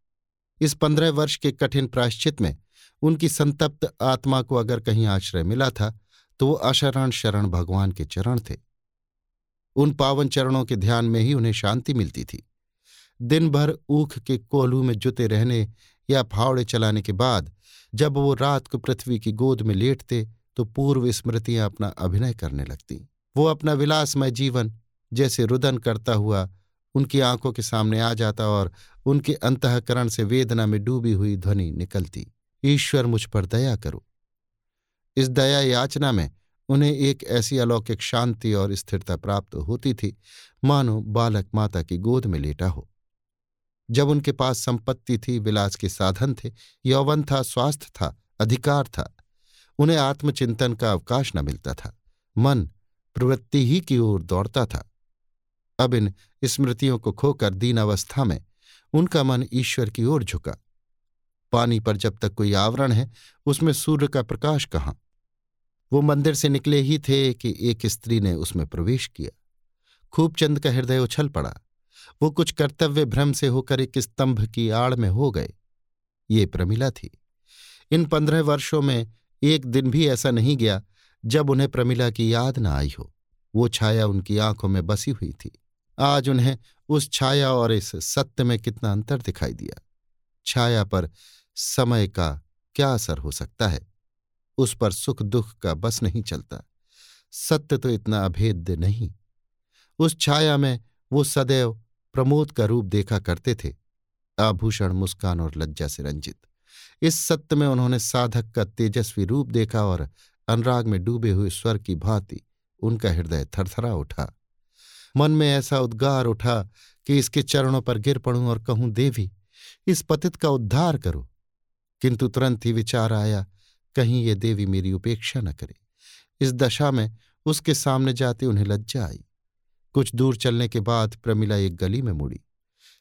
इस पंद्रह वर्ष के कठिन प्राश्चित में उनकी संतप्त आत्मा को अगर कहीं आश्रय मिला था तो वो अशरण शरण भगवान के चरण थे। उन पावन चरणों के ध्यान में ही उन्हें शांति मिलती थी। दिन भर ऊख के कोल्हू में जुते रहने या फावड़े चलाने के बाद जब वो रात को पृथ्वी की गोद में लेटते तो पूर्व स्मृतियाँ अपना अभिनय करने लगती। वो अपना विलासमय जीवन जैसे रुदन करता हुआ उनकी आँखों के सामने आ जाता और उनके अंतकरण से वेदना में डूबी हुई ध्वनि निकलती, ईश्वर, मुझ पर दया करो। इस दया याचना में उन्हें एक ऐसी अलौकिक शांति और स्थिरता प्राप्त होती थी, मानो बालक माता की गोद में लेटा हो। जब उनके पास संपत्ति थी, विलास के साधन थे, यौवन था स्वास्थ्य था, अधिकार था, उन्हें आत्मचिंतन का अवकाश न मिलता था। मन प्रवृत्ति ही की ओर दौड़ता था। अब इन स्मृतियों को खोकर दीन अवस्था में उनका मन ईश्वर की ओर झुका। पानी पर जब तक कोई आवरण है, उसमें सूर्य का प्रकाश कहाँ? वो मंदिर से निकले ही थे कि एक स्त्री ने उसमें प्रवेश किया। खूबचंद का हृदय उछल पड़ा। वो कुछ कर्तव्य भ्रम से होकर एक स्तंभ की आड़ में हो गए। ये प्रमिला थी। इन पंद्रह वर्षों में एक दिन भी ऐसा नहीं गया जब उन्हें प्रमिला की याद न आई हो। वो छाया उनकी आँखों में बसी हुई थी। आज उन्हें उस छाया और इस सत्य में कितना अंतर दिखाई दिया। छाया पर समय का क्या असर हो सकता है? उस पर सुख दुख का बस नहीं चलता। सत्य तो इतना अभेद्य नहीं। उस छाया में वो सदैव प्रमोद का रूप देखा करते थे, आभूषण, मुस्कान और लज्जा से रंजित। इस सत्य में उन्होंने साधक का तेजस्वी रूप देखा और अनुराग में डूबे हुए स्वर की भांति उनका हृदय थरथरा उठा। मन में ऐसा उद्गार उठा कि इसके चरणों पर गिर पड़ूं और कहूँ, देवी, इस पतित का उद्धार करो। किंतु तुरंत ही विचार आया, कहीं ये देवी मेरी उपेक्षा न करे। इस दशा में उसके सामने जाते उन्हें लज्जा आई। कुछ दूर चलने के बाद प्रमिला एक गली में मुड़ी।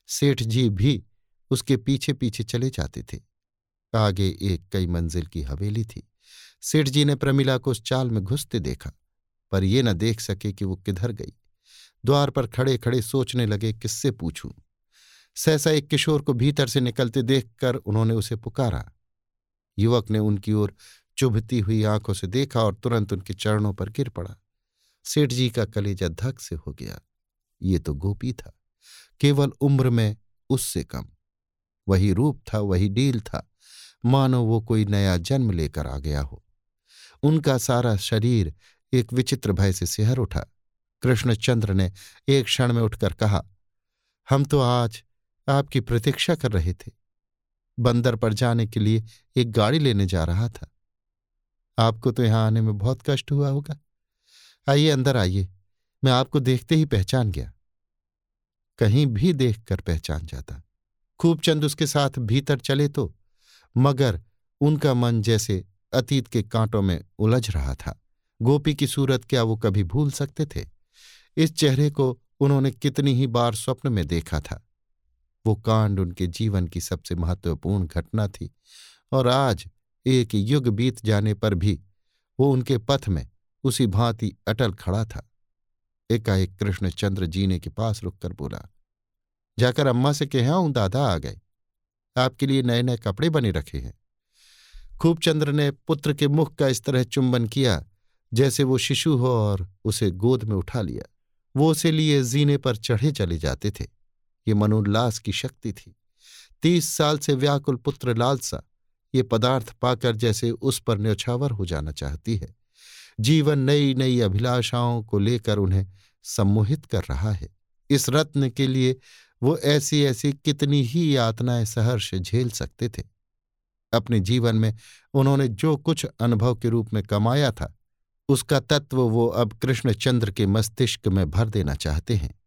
सेठ जी भी उसके पीछे पीछे चले जाते थे। आगे एक कई मंजिल की हवेली थी। सेठ जी ने प्रमिला को उस चाल में घुसते देखा, पर ये न देख सके कि वो किधर गई। द्वार पर खड़े खड़े सोचने लगे, किससे पूछूँ? सहसा एक किशोर को भीतर से निकलते देखकर उन्होंने उसे पुकारा। युवक ने उनकी ओर चुभती हुई आँखों से देखा और तुरंत उनके चरणों पर गिर पड़ा। सेठ जी का कलेजा धक से हो गया। ये तो गोपी था। केवल उम्र में उससे कम। वही रूप था, वही डील था। मानो वो कोई नया जन्म लेकर आ गया हो। उनका सारा शरीर एक विचित्र भय से सिहर उठा। कृष्णचंद्र ने एक क्षण में उठकर कहा, हम तो आज आपकी प्रतीक्षा कर रहे थे। बंदर पर जाने के लिए एक गाड़ी लेने जा रहा था। आपको तो यहाँ आने में बहुत कष्ट हुआ होगा। आइए, अंदर आइए। मैं आपको देखते ही पहचान गया। कहीं भी देखकर पहचान जाता। खूब चंद उसके साथ भीतर चले तो मगर उनका मन जैसे अतीत के कांटों में उलझ रहा था। गोपी की सूरत क्या वो कभी भूल सकते थे? इस चेहरे को उन्होंने कितनी ही बार स्वप्न में देखा था। वो कांड उनके जीवन की सबसे महत्वपूर्ण घटना थी और आज एक युग बीत जाने पर भी वो उनके पथ में उसी भांति अटल खड़ा था। एकाएक कृष्णचंद्र जीने के पास रुककर बोला, जाकर अम्मा से कहा हूँ दादा आ गए। आपके लिए नए नए कपड़े बने रखे हैं। खूबचंद्र ने पुत्र के मुख का इस तरह चुंबन किया जैसे वो शिशु हो और उसे गोद में उठा लिया। वो उसे लिए जीने पर चढ़े चले जाते थे। ये मनोल्लास की शक्ति थी। तीस साल से व्याकुल पुत्र लालसा ये पदार्थ पाकर जैसे उस पर न्यौछावर हो जाना चाहती है। जीवन नई नई अभिलाषाओं को लेकर उन्हें सम्मोहित कर रहा है। इस रत्न के लिए वो ऐसी ऐसी कितनी ही यातनाएँ सहर्ष झेल सकते थे। अपने जीवन में उन्होंने जो कुछ अनुभव के रूप में कमाया था उसका तत्व वो अब कृष्णचंद्र के मस्तिष्क में भर देना चाहते हैं।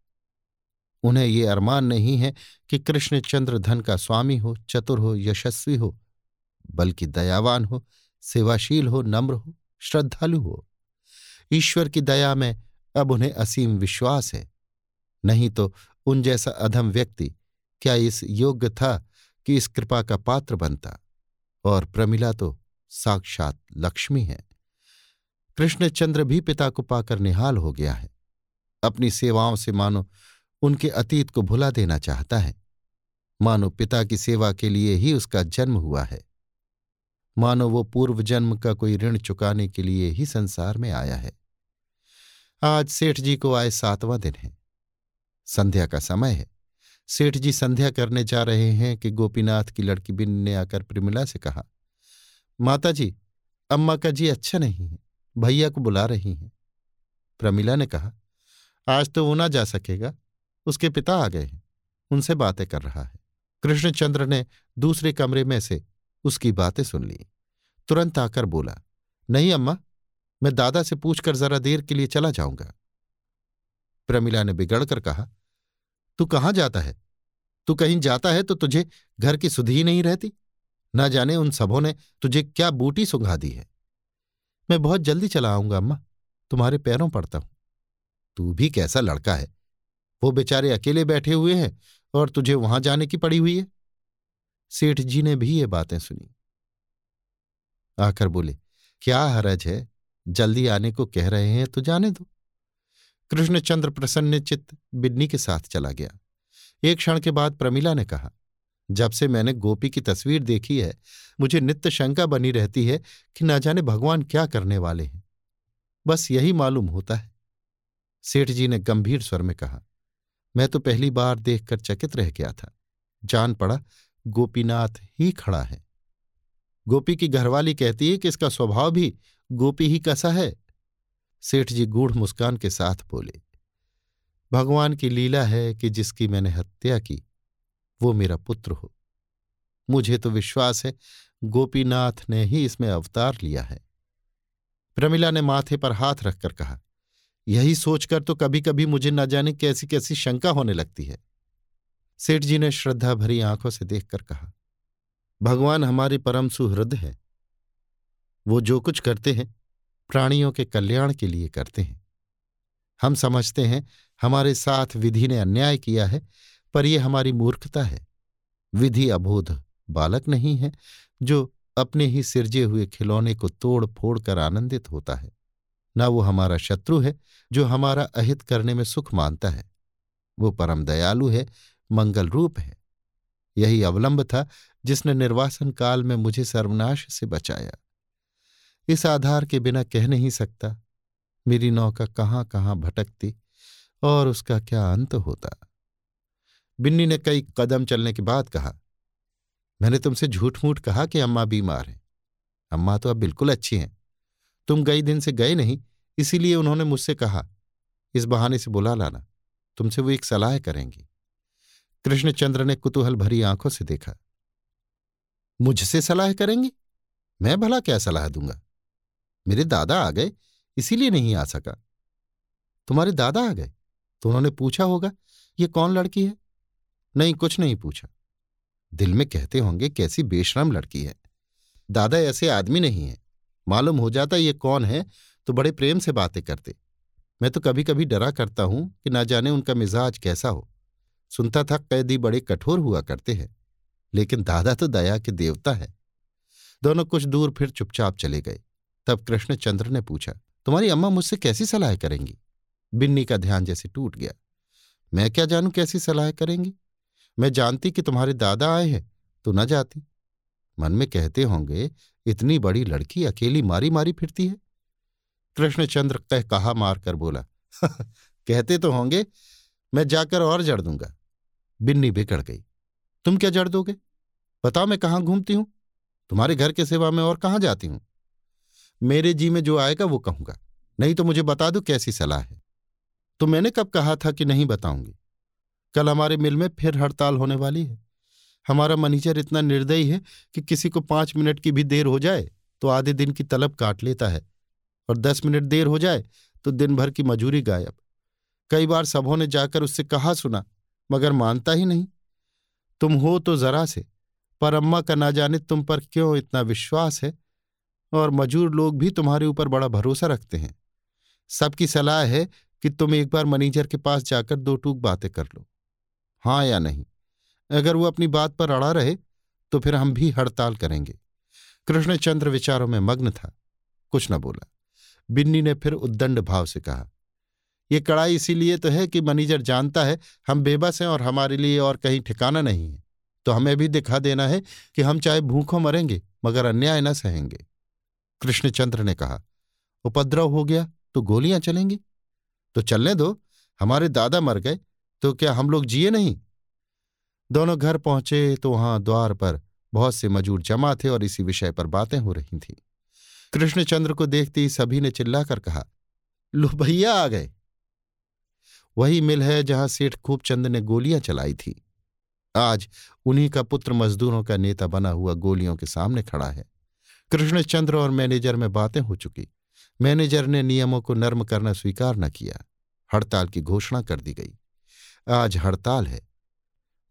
उन्हें ये अरमान नहीं है कि कृष्णचंद्र धन का स्वामी हो, चतुर हो, यशस्वी हो, बल्कि दयावान हो, सेवाशील हो, नम्र हो, श्रद्धालु हो। ईश्वर की दया में अब उन्हें असीम विश्वास है। नहीं तो उन जैसा अधम व्यक्ति क्या इस योग्य था कि इस कृपा का पात्र बनता? और प्रमिला तो साक्षात लक्ष्मी है। कृष्णचंद्र भी पिता को पाकर निहाल हो गया है। अपनी सेवाओं से मानो उनके अतीत को भुला देना चाहता है। मानो पिता की सेवा के लिए ही उसका जन्म हुआ है। मानो वो पूर्व जन्म का कोई ऋण चुकाने के लिए ही संसार में आया है। आज सेठ जी को आए सातवां दिन है। संध्या का समय है। सेठ जी संध्या करने जा रहे हैं कि गोपीनाथ की लड़की बिन ने आकर प्रिमिला से कहा माता जी अम्मा का जी अच्छा नहीं है। भैया को बुला रही हैं। प्रमिला ने कहा, आज तो वो ना जा सकेगा, उसके पिता आ गए हैं, उनसे बातें कर रहा है। कृष्णचंद्र ने दूसरे कमरे में से उसकी बातें सुन ली। तुरंत आकर बोला, नहीं अम्मा, मैं दादा से पूछकर जरा देर के लिए चला जाऊँगा। प्रमिला ने बिगड़कर कहा, तू कहाँ जाता है? तू कहीं जाता है तो तुझे घर की सुधी नहीं रहती। न जाने उन सबों ने तुझे क्या बूटी सुंघा दी है? मैं बहुत जल्दी चला आऊँगा, अम्मा। तुम्हारे पैरों पड़ता हूँ। तू भी कैसा लड़का है। वो बेचारे अकेले बैठे हुए हैं और तुझे वहाँ जाने की पड़ी हुई है। सेठ जी ने भी ये बातें सुनी। आकर बोले, क्या हरज है? जल्दी आने को कह रहे हैं तो जाने दो। कृष्णचंद्र प्रसन्न चित्त बिन्नी के साथ चला गया। एक क्षण के बाद प्रमिला ने कहा जब से मैंने गोपी की तस्वीर देखी है, मुझे नित्य शंका बनी रहती है कि न जाने भगवान क्या करने वाले हैं। बस यही मालूम होता है। सेठ जी ने गंभीर स्वर में कहा, मैं तो पहली बार देखकर चकित रह गया था। जान पड़ा, गोपीनाथ ही खड़ा है। गोपी की घरवाली कहती है कि इसका स्वभाव भी गोपी ही कैसा है। सेठ जी गूढ़ मुस्कान के साथ बोले, भगवान की लीला है कि जिसकी मैंने हत्या की वो मेरा पुत्र हो। मुझे तो विश्वास है, गोपीनाथ ने ही इसमें अवतार लिया है। प्रमिला ने माथे पर हाथ रखकर कहा, यही सोचकर तो कभी कभी मुझे न जाने कैसी कैसी शंका होने लगती है। सेठ जी ने श्रद्धा भरी आँखों से देखकर कहा, भगवान हमारे परम सुहृद है। वो जो कुछ करते हैं, प्राणियों के कल्याण के लिए करते हैं। हम समझते हैं, हमारे साथ विधि ने अन्याय किया है पर यह हमारी मूर्खता है। विधि अबोध बालक नहीं है, जो अपने ही सिरजे हुए खिलौने को तोड़ फोड़ कर आनंदित होता है। न वो हमारा शत्रु है, जो हमारा अहित करने में सुख मानता है। वो परम दयालु है, मंगल रूप है। यही अवलंब था जिसने निर्वासन काल में मुझे सर्वनाश से बचाया। इस आधार के बिना कह नहीं सकता, मेरी नौका कहाँ कहाँ भटकती और उसका क्या अंत होता। बिन्नी ने कई कदम चलने के बाद कहा। मैंने तुमसे झूठ मूठ कहा कि अम्मा बीमार हैं। अम्मा तो अब बिल्कुल अच्छी हैं। तुम गई दिन से गए नहीं, इसीलिए उन्होंने मुझसे कहा, इस बहाने से बुला लाना, तुमसे वो एक सलाह करेंगी। कृष्णचंद्र ने कुतूहल भरी आँखों से देखा। मुझसे सलाह करेंगी? मैं भला क्या सलाह दूँगा? मेरे दादा आ गए, इसीलिए नहीं आ सका। तुम्हारे दादा आ गए? तो उन्होंने पूछा होगा, ये कौन लड़की है? नहीं, कुछ नहीं पूछा। दिल में कहते होंगे, कैसी बेशरम लड़की है। दादा ऐसे आदमी नहीं है। मालूम हो जाता ये कौन है तो बड़े प्रेम से बातें करते। मैं तो कभी कभी डरा करता हूँ कि ना जाने उनका मिजाज कैसा हो। सुनता था कैदी बड़े कठोर हुआ करते हैं, लेकिन दादा तो दया के देवता है। दोनों कुछ दूर फिर चुपचाप चले गए। तब कृष्णचंद्र ने पूछा, तुम्हारी अम्मा मुझसे कैसी सलाह करेंगी? बिन्नी का ध्यान जैसे टूट गया, मैं क्या जानू कैसी सलाह करेंगी? मैं जानती कि तुम्हारे दादा आए हैं तो न जाती। मन में कहते होंगे, इतनी बड़ी लड़की अकेली मारी मारी फिरती है। कृष्णचंद्र कह कहा मारकर बोला, कहते तो होंगे, मैं जाकर और जड़ दूँगा। बिन्नी बिगड़ गई, तुम क्या जड़ दोगे? बताओ मैं कहाँ घूमती हूँ? तुम्हारे घर के सेवा में और कहाँ जाती हूँ? मेरे जी में जो आएगा वो कहूँगा, नहीं तो मुझे बता दो कैसी सलाह है। तो मैंने कब कहा था कि नहीं बताऊँगी? कल हमारे मिल में फिर हड़ताल होने वाली है। हमारा मनीजर इतना निर्दयी है कि किसी को पाँच मिनट की भी देर हो जाए तो आधे दिन की तलब काट लेता है और दस मिनट देर हो जाए तो दिन भर की मजूरी गायब। कई बार सबों ने जाकर उससे कहा सुना, मगर मानता ही नहीं। तुम हो तो जरा से, पर अम्मा का ना जाने तुम पर क्यों इतना विश्वास है? और मजूर लोग भी तुम्हारे ऊपर बड़ा भरोसा रखते हैं। सबकी सलाह है कि तुम एक बार मैनेजर के पास जाकर दो टूक बातें कर लो। हाँ या नहीं। अगर वो अपनी बात पर अड़ा रहे तो फिर हम भी हड़ताल करेंगे। कृष्णचंद्र विचारों में मग्न था। कुछ न बोला। बिन्नी ने फिर उद्दंड भाव से कहा, ये कड़ाई इसीलिए तो है कि मैनेजर जानता है, हम बेबस हैं और हमारे लिए और कहीं ठिकाना नहीं है। तो हमें भी दिखा देना है कि हम चाहे भूखों मरेंगे, मगर अन्याय न सहेंगे। कृष्णचंद्र ने कहा, उपद्रव हो गया तो गोलियाँ चलेंगी? तो चलने दो, हमारे दादा मर गए तो क्या हम लोग जिए नहीं? दोनों घर पहुँचे तो वहाँ द्वार पर बहुत से मजूर जमा थे और इसी विषय पर बातें हो रही थीं। कृष्णचंद्र को देखते ही सभी ने चिल्लाकर कहा, लो भैया आ गए। वही मिल है जहाँ सेठ खूबचंद ने गोलियाँ चलाई थी। आज उन्हीं का पुत्र मजदूरों का नेता बना हुआ गोलियों के सामने खड़ा है। कृष्णचंद्र और मैनेजर में बातें हो चुकी। मैनेजर ने नियमों को नर्म करना स्वीकार न किया। हड़ताल की घोषणा कर दी गई। आज हड़ताल है।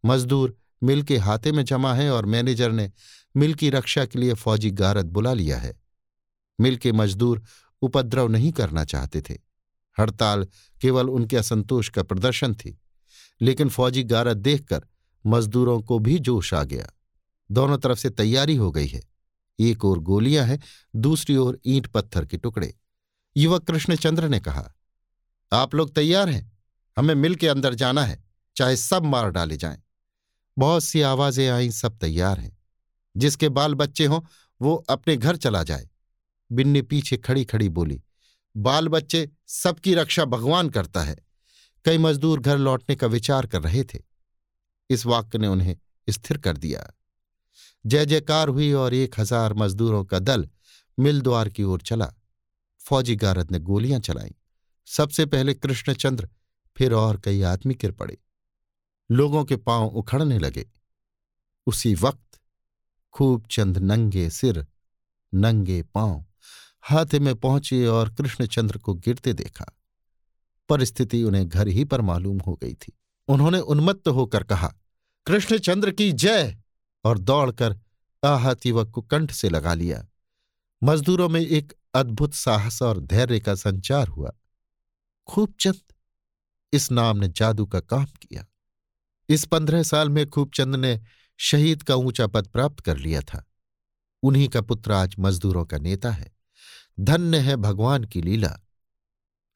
मजदूर मिल के हाथे में जमा है और मैनेजर ने मिल की रक्षा के लिए फौजी गारद बुला लिया है। मिल के मजदूर उपद्रव नहीं करना चाहते थे। हड़ताल केवल उनके असंतोष का प्रदर्शन थी, लेकिन फौजी गारद देखकर मजदूरों को भी जोश आ गया। दोनों तरफ़ से तैयारी हो गई है। एक ओर गोलियाँ हैं, दूसरी ओर ईंट पत्थर के टुकड़े। युवक कृष्णचंद्र ने कहा, आप लोग तैयार हैं? हमें मिल के अंदर जाना है, चाहे सब मार डाले जाएँ। बहुत सी आवाज़ें आईं, सब तैयार हैं। जिसके बाल बच्चे हों, वो अपने घर चला जाए। बिन्नी पीछे खड़ी खड़ी बोली बाल बच्चे सबकी रक्षा भगवान करता है। कई मजदूर घर लौटने का विचार कर रहे थे। इस वाक्य ने उन्हें स्थिर कर दिया। जय जयकार हुई और एक हज़ार मजदूरों का दल मिल द्वार की ओर चला। फौजी गारद ने गोलियाँ चलाईं। सबसे पहले कृष्णचंद्र फिर और कई आदमी गिर पड़े। लोगों के पाँव उखड़ने लगे। उसी वक्त खूब चंद नंगे सिर, नंगे पाँव हाथे में पहुँचे और कृष्णचंद्र को गिरते देखा। परिस्थिति उन्हें घर ही पर मालूम हो गई थी। उन्होंने उन्मत्त होकर कहा, कृष्णचंद्र की जय! और दौड़कर आहत युवक को कंठ से लगा लिया। मजदूरों में एक अद्भुत साहस और धैर्य का संचार हुआ। खूबचंद इस नाम ने जादू का काम किया। इस पंद्रह साल में खूबचंद ने शहीद का ऊँचा पद प्राप्त कर लिया था। उन्हीं का पुत्र आज मजदूरों का नेता है। धन्य है भगवान की लीला।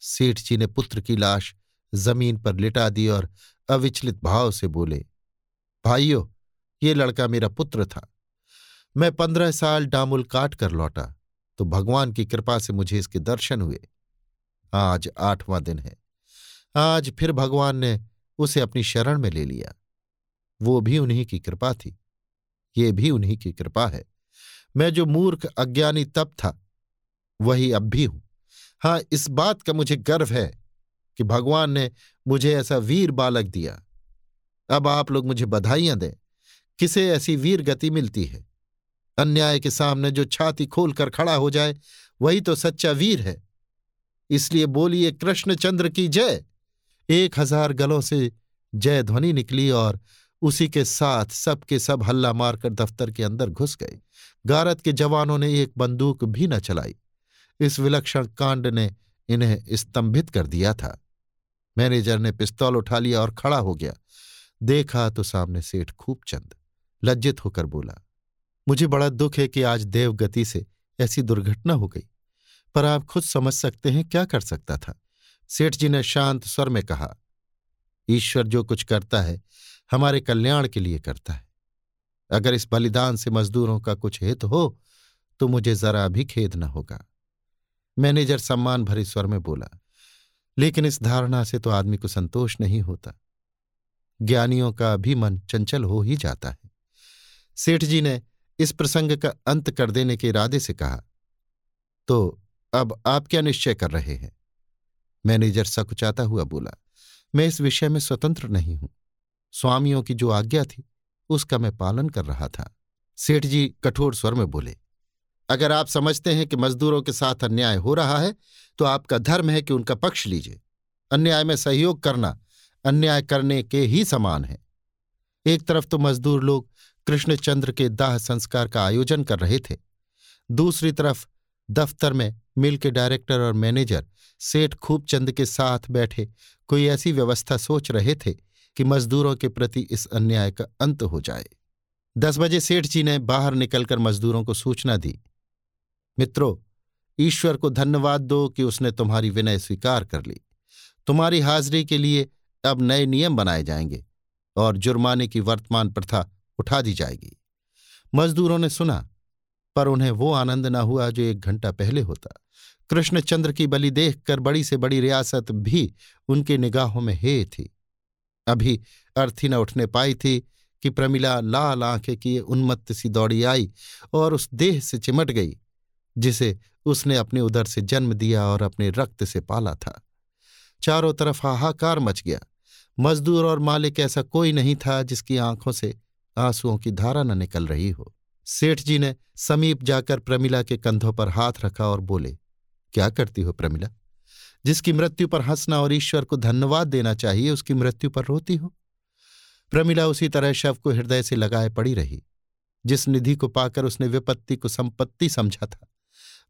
सेठ जी ने पुत्र की लाश ज़मीन पर लिटा दी और अविचलित भाव से बोले, भाइयों, ये लड़का मेरा पुत्र था। मैं पंद्रह साल डामुल काट कर लौटा तो भगवान की कृपा से मुझे इसके दर्शन हुए। आज आठवां दिन है। आज फिर भगवान ने उसे अपनी शरण में ले लिया। वो भी उन्हीं की कृपा थी। ये भी उन्हीं की कृपा है। मैं जो मूर्ख, अज्ञानी तब था, वही अब भी हूँ। हाँ, इस बात का मुझे गर्व है कि भगवान ने मुझे ऐसा वीर बालक दिया। अब आप लोग मुझे बधाइयाँ दें। किसे ऐसी वीर गति मिलती है? अन्याय के सामने जो छाती खोलकर खड़ा हो जाए, वही तो सच्चा वीर है। इसलिए बोलिए कृष्णचंद्र की जय। एक हज़ार गलों से जय ध्वनि निकली और उसी के साथ सबके सब हल्ला मारकर दफ्तर के अंदर घुस गए। गारत के जवानों ने एक बंदूक भी न चलाई। इस विलक्षण कांड ने इन्हें स्तंभित कर दिया था। मैनेजर ने पिस्तौल उठा लिया और खड़ा हो गया। देखा तो सामने सेठ खूबचंद लज्जित होकर बोला, मुझे बड़ा दुख है कि आज देवगति से ऐसी दुर्घटना हो गई। पर आप खुद समझ सकते हैं क्या कर सकता था। सेठ जी ने शांत स्वर में कहा, ईश्वर जो कुछ करता है, हमारे कल्याण के लिए करता है। अगर इस बलिदान से मजदूरों का कुछ हित हो तो मुझे जरा भी खेद न होगा। मैनेजर सम्मान भरे स्वर में बोला, लेकिन इस धारणा से तो आदमी को संतोष नहीं होता। ज्ञानियों का भी मन चंचल हो ही जाता है। सेठ जी ने इस प्रसंग का अंत कर देने के इरादे से कहा तो अब आप क्या निश्चय कर रहे हैं? मैनेजर सकुचाता हुआ बोला, मैं इस विषय में स्वतंत्र नहीं हूँ। स्वामियों की जो आज्ञा थी, उसका मैं पालन कर रहा था। सेठ जी कठोर स्वर में बोले, अगर आप समझते हैं कि मजदूरों के साथ अन्याय हो रहा है तो आपका धर्म है कि उनका पक्ष लीजिए। अन्याय में सहयोग करना, अन्याय करने के ही समान है। एक तरफ़ तो मजदूर लोग कृष्णचंद्र के दाह संस्कार का आयोजन कर रहे थे, दूसरी तरफ़ दफ्तर में मिल के डायरेक्टर और मैनेजर सेठ खूबचंद के साथ बैठे, कोई ऐसी व्यवस्था सोच रहे थे कि मजदूरों के प्रति इस अन्याय का अंत हो जाए। दस बजे सेठ जी ने बाहर निकलकर मजदूरों को सूचना दी, मित्रों, ईश्वर को धन्यवाद दो कि उसने तुम्हारी विनय स्वीकार कर ली। तुम्हारी हाजिरी के लिए अब नए नियम बनाए जाएँगे और जुर्माने की वर्तमान प्रथा उठा दी जाएगी। मजदूरों ने सुना, पर उन्हें वो आनंद न हुआ जो एक घंटा पहले होता। कृष्णचंद्र की बलि देखकर बड़ी से बड़ी रियासत भी उनकी निगाहों में हे थी। अभी अर्थी न उठने पाई थी कि प्रमिला लाल आँखें की उन्मत्त सी दौड़ी आई और उस देह से चिमट गई, जिसे उसने अपने उदर से जन्म दिया और अपने रक्त से पाला था। चारों तरफ़ हाहाकार मच गया। मजदूर और मालिक ऐसा कोई नहीं था जिसकी आँखों से आंसुओं की धारा न निकल रही हो। सेठ जी ने समीप जाकर प्रमिला के कंधों पर हाथ रखा और बोले क्या करती हो प्रमिला? जिसकी मृत्यु पर हंसना और ईश्वर को धन्यवाद देना चाहिए, उसकी मृत्यु पर रोती हो। प्रमिला उसी तरह शव को हृदय से लगाए पड़ी रही। जिस निधि को पाकर उसने विपत्ति को संपत्ति समझा था।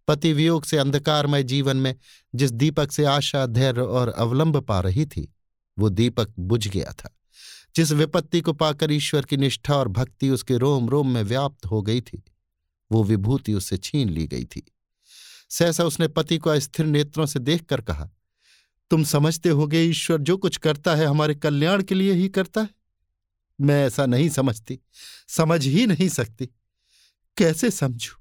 पति वियोग से अंधकारमय जीवन में जिस दीपक से आशा, धैर्य और अवलंब पा रही थी, वो दीपक बुझ गया था। जिस विपत्ति को पाकर ईश्वर की निष्ठा और भक्ति उसके रोम रोम में व्याप्त हो गई थी, वो विभूति उससे छीन ली गई थी। सहसा उसने पति को अस्थिर नेत्रों से देखकर कहा, तुम समझते होगे ईश्वर, जो कुछ करता है हमारे कल्याण के लिए ही करता है। मैं ऐसा नहीं समझती, समझ ही नहीं सकती। कैसे समझू?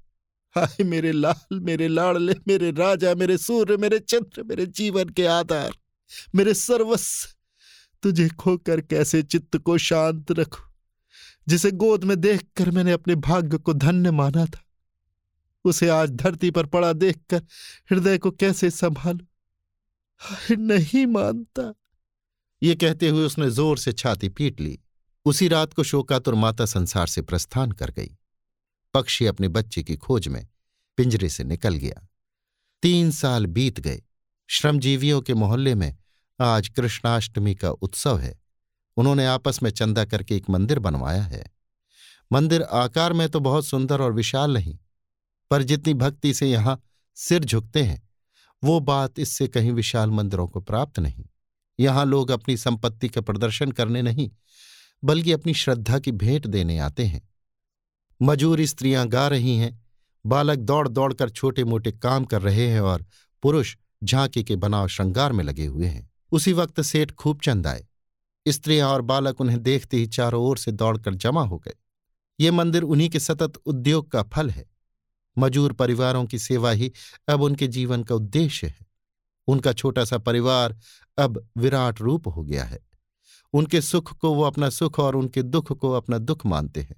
हाय, मेरे लाल, मेरे लाड़ले, मेरे राजा, मेरे सूर्य, मेरे चंद्र, मेरे जीवन के आधार, मेरे सर्वस्व। तुझे खोकर कैसे चित्त को शांत रखू? जिसे गोद में देखकर मैंने अपने भाग्य को धन्य माना था। उसे आज धरती पर पड़ा देखकर हृदय को कैसे संभालू? नहीं मानता। ये कहते हुए उसने ज़ोर से छाती पीट ली। उसी रात को शोकातुर माता संसार से प्रस्थान कर गई। पक्षी अपने बच्चे की खोज में पिंजरे से निकल गया। तीन साल बीत गए। श्रमजीवियों के मोहल्ले में आज कृष्णाष्टमी का उत्सव है। उन्होंने आपस में चंदा करके एक मंदिर बनवाया है। मंदिर आकार में तो बहुत सुंदर और विशाल नहीं पर जितनी भक्ति से यहाँ सिर झुकते हैं, वो बात इससे कहीं विशाल मंदिरों को प्राप्त नहीं। यहाँ लोग अपनी संपत्ति का प्रदर्शन करने नहीं, बल्कि अपनी श्रद्धा की भेंट देने आते हैं। मजूर स्त्रियाँ गा रही हैं, बालक दौड़ दौड़कर छोटे मोटे काम कर रहे हैं और पुरुष झांकी के बनाव श्रृंगार में लगे हुए हैं। उसी वक्त सेठ खूब चंद आए। स्त्रियाँ और बालक उन्हें देखते ही चारों ओर से दौड़कर जमा हो गए। ये मंदिर उन्हीं के सतत उद्योग का फल है। मजूर परिवारों की सेवा ही अब उनके जीवन का उद्देश्य है। उनका छोटा सा परिवार अब विराट रूप हो गया है। उनके सुख को वो अपना सुख और उनके दुख को अपना दुख मानते हैं।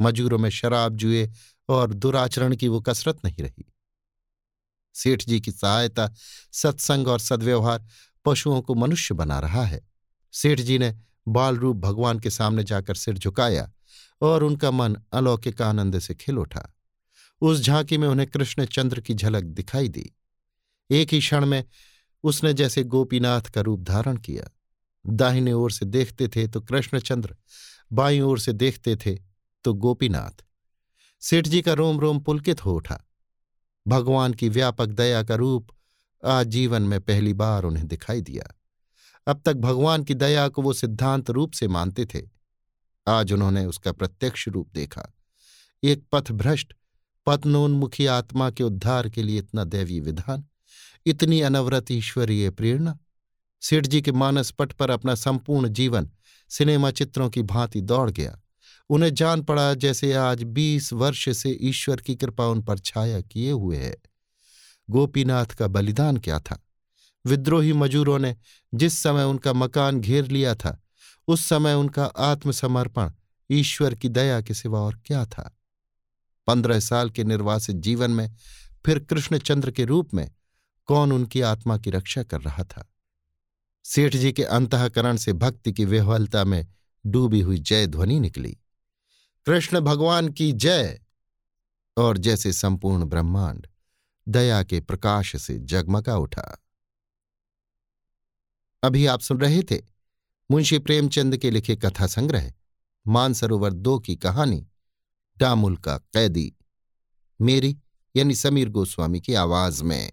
मजूरों में शराब जुए और दुराचरण की वो कसरत नहीं रही। सेठ जी की सहायता, सत्संग और सद्व्यवहार पशुओं को मनुष्य बना रहा है। सेठ जी ने बाल रूप भगवान के सामने जाकर सिर झुकाया और उनका मन अलौकिक आनंद से खिल उठा। उस झांकी में उन्हें कृष्ण चंद्र की झलक दिखाई दी। एक ही क्षण में उसने जैसे गोपीनाथ का रूप धारण किया। दाहिने ओर से देखते थे तो कृष्णचंद्र बाई ओर से देखते थे तो गोपीनाथ। सेठ जी का रोम रोम पुलकित हो उठा। भगवान की व्यापक दया का रूप आज जीवन में पहली बार उन्हें दिखाई दिया। अब तक भगवान की दया को वो सिद्धांत रूप से मानते थे। आज उन्होंने उसका प्रत्यक्ष रूप देखा। एक पथभ्रष्ट पत्नोन्मुखी आत्मा के उद्धार के लिए इतना दैवीय विधान, इतनी अनवरत ईश्वरीय प्रेरणा। सेठ जी के मानस पट पर अपना संपूर्ण जीवन सिनेमा चित्रों की भांति दौड़ गया। उन्हें जान पड़ा जैसे आज बीस वर्ष से ईश्वर की कृपा उन पर छाया किए हुए है। गोपीनाथ का बलिदान क्या था? विद्रोही मजूरों ने जिस समय उनका मकान घेर लिया था, उस समय उनका आत्मसमर्पण, ईश्वर की दया के सिवा और क्या था? पंद्रह साल के निर्वासित जीवन में, फिर कृष्णचंद्र के रूप में, कौन उनकी आत्मा की रक्षा कर रहा था? सेठ जी के अंतकरण से भक्ति की विह्वलता में डूबी हुई जय ध्वनि निकली। कृष्ण भगवान की जय! और जैसे संपूर्ण ब्रह्मांड, दया के प्रकाश से जगमगा उठा। अभी आप सुन रहे थे मुंशी प्रेमचंद के लिखे कथा संग्रह मानसरोवर दो की कहानी। डामुल का कैदी। मेरी यानी समीर गोस्वामी की आवाज़ में।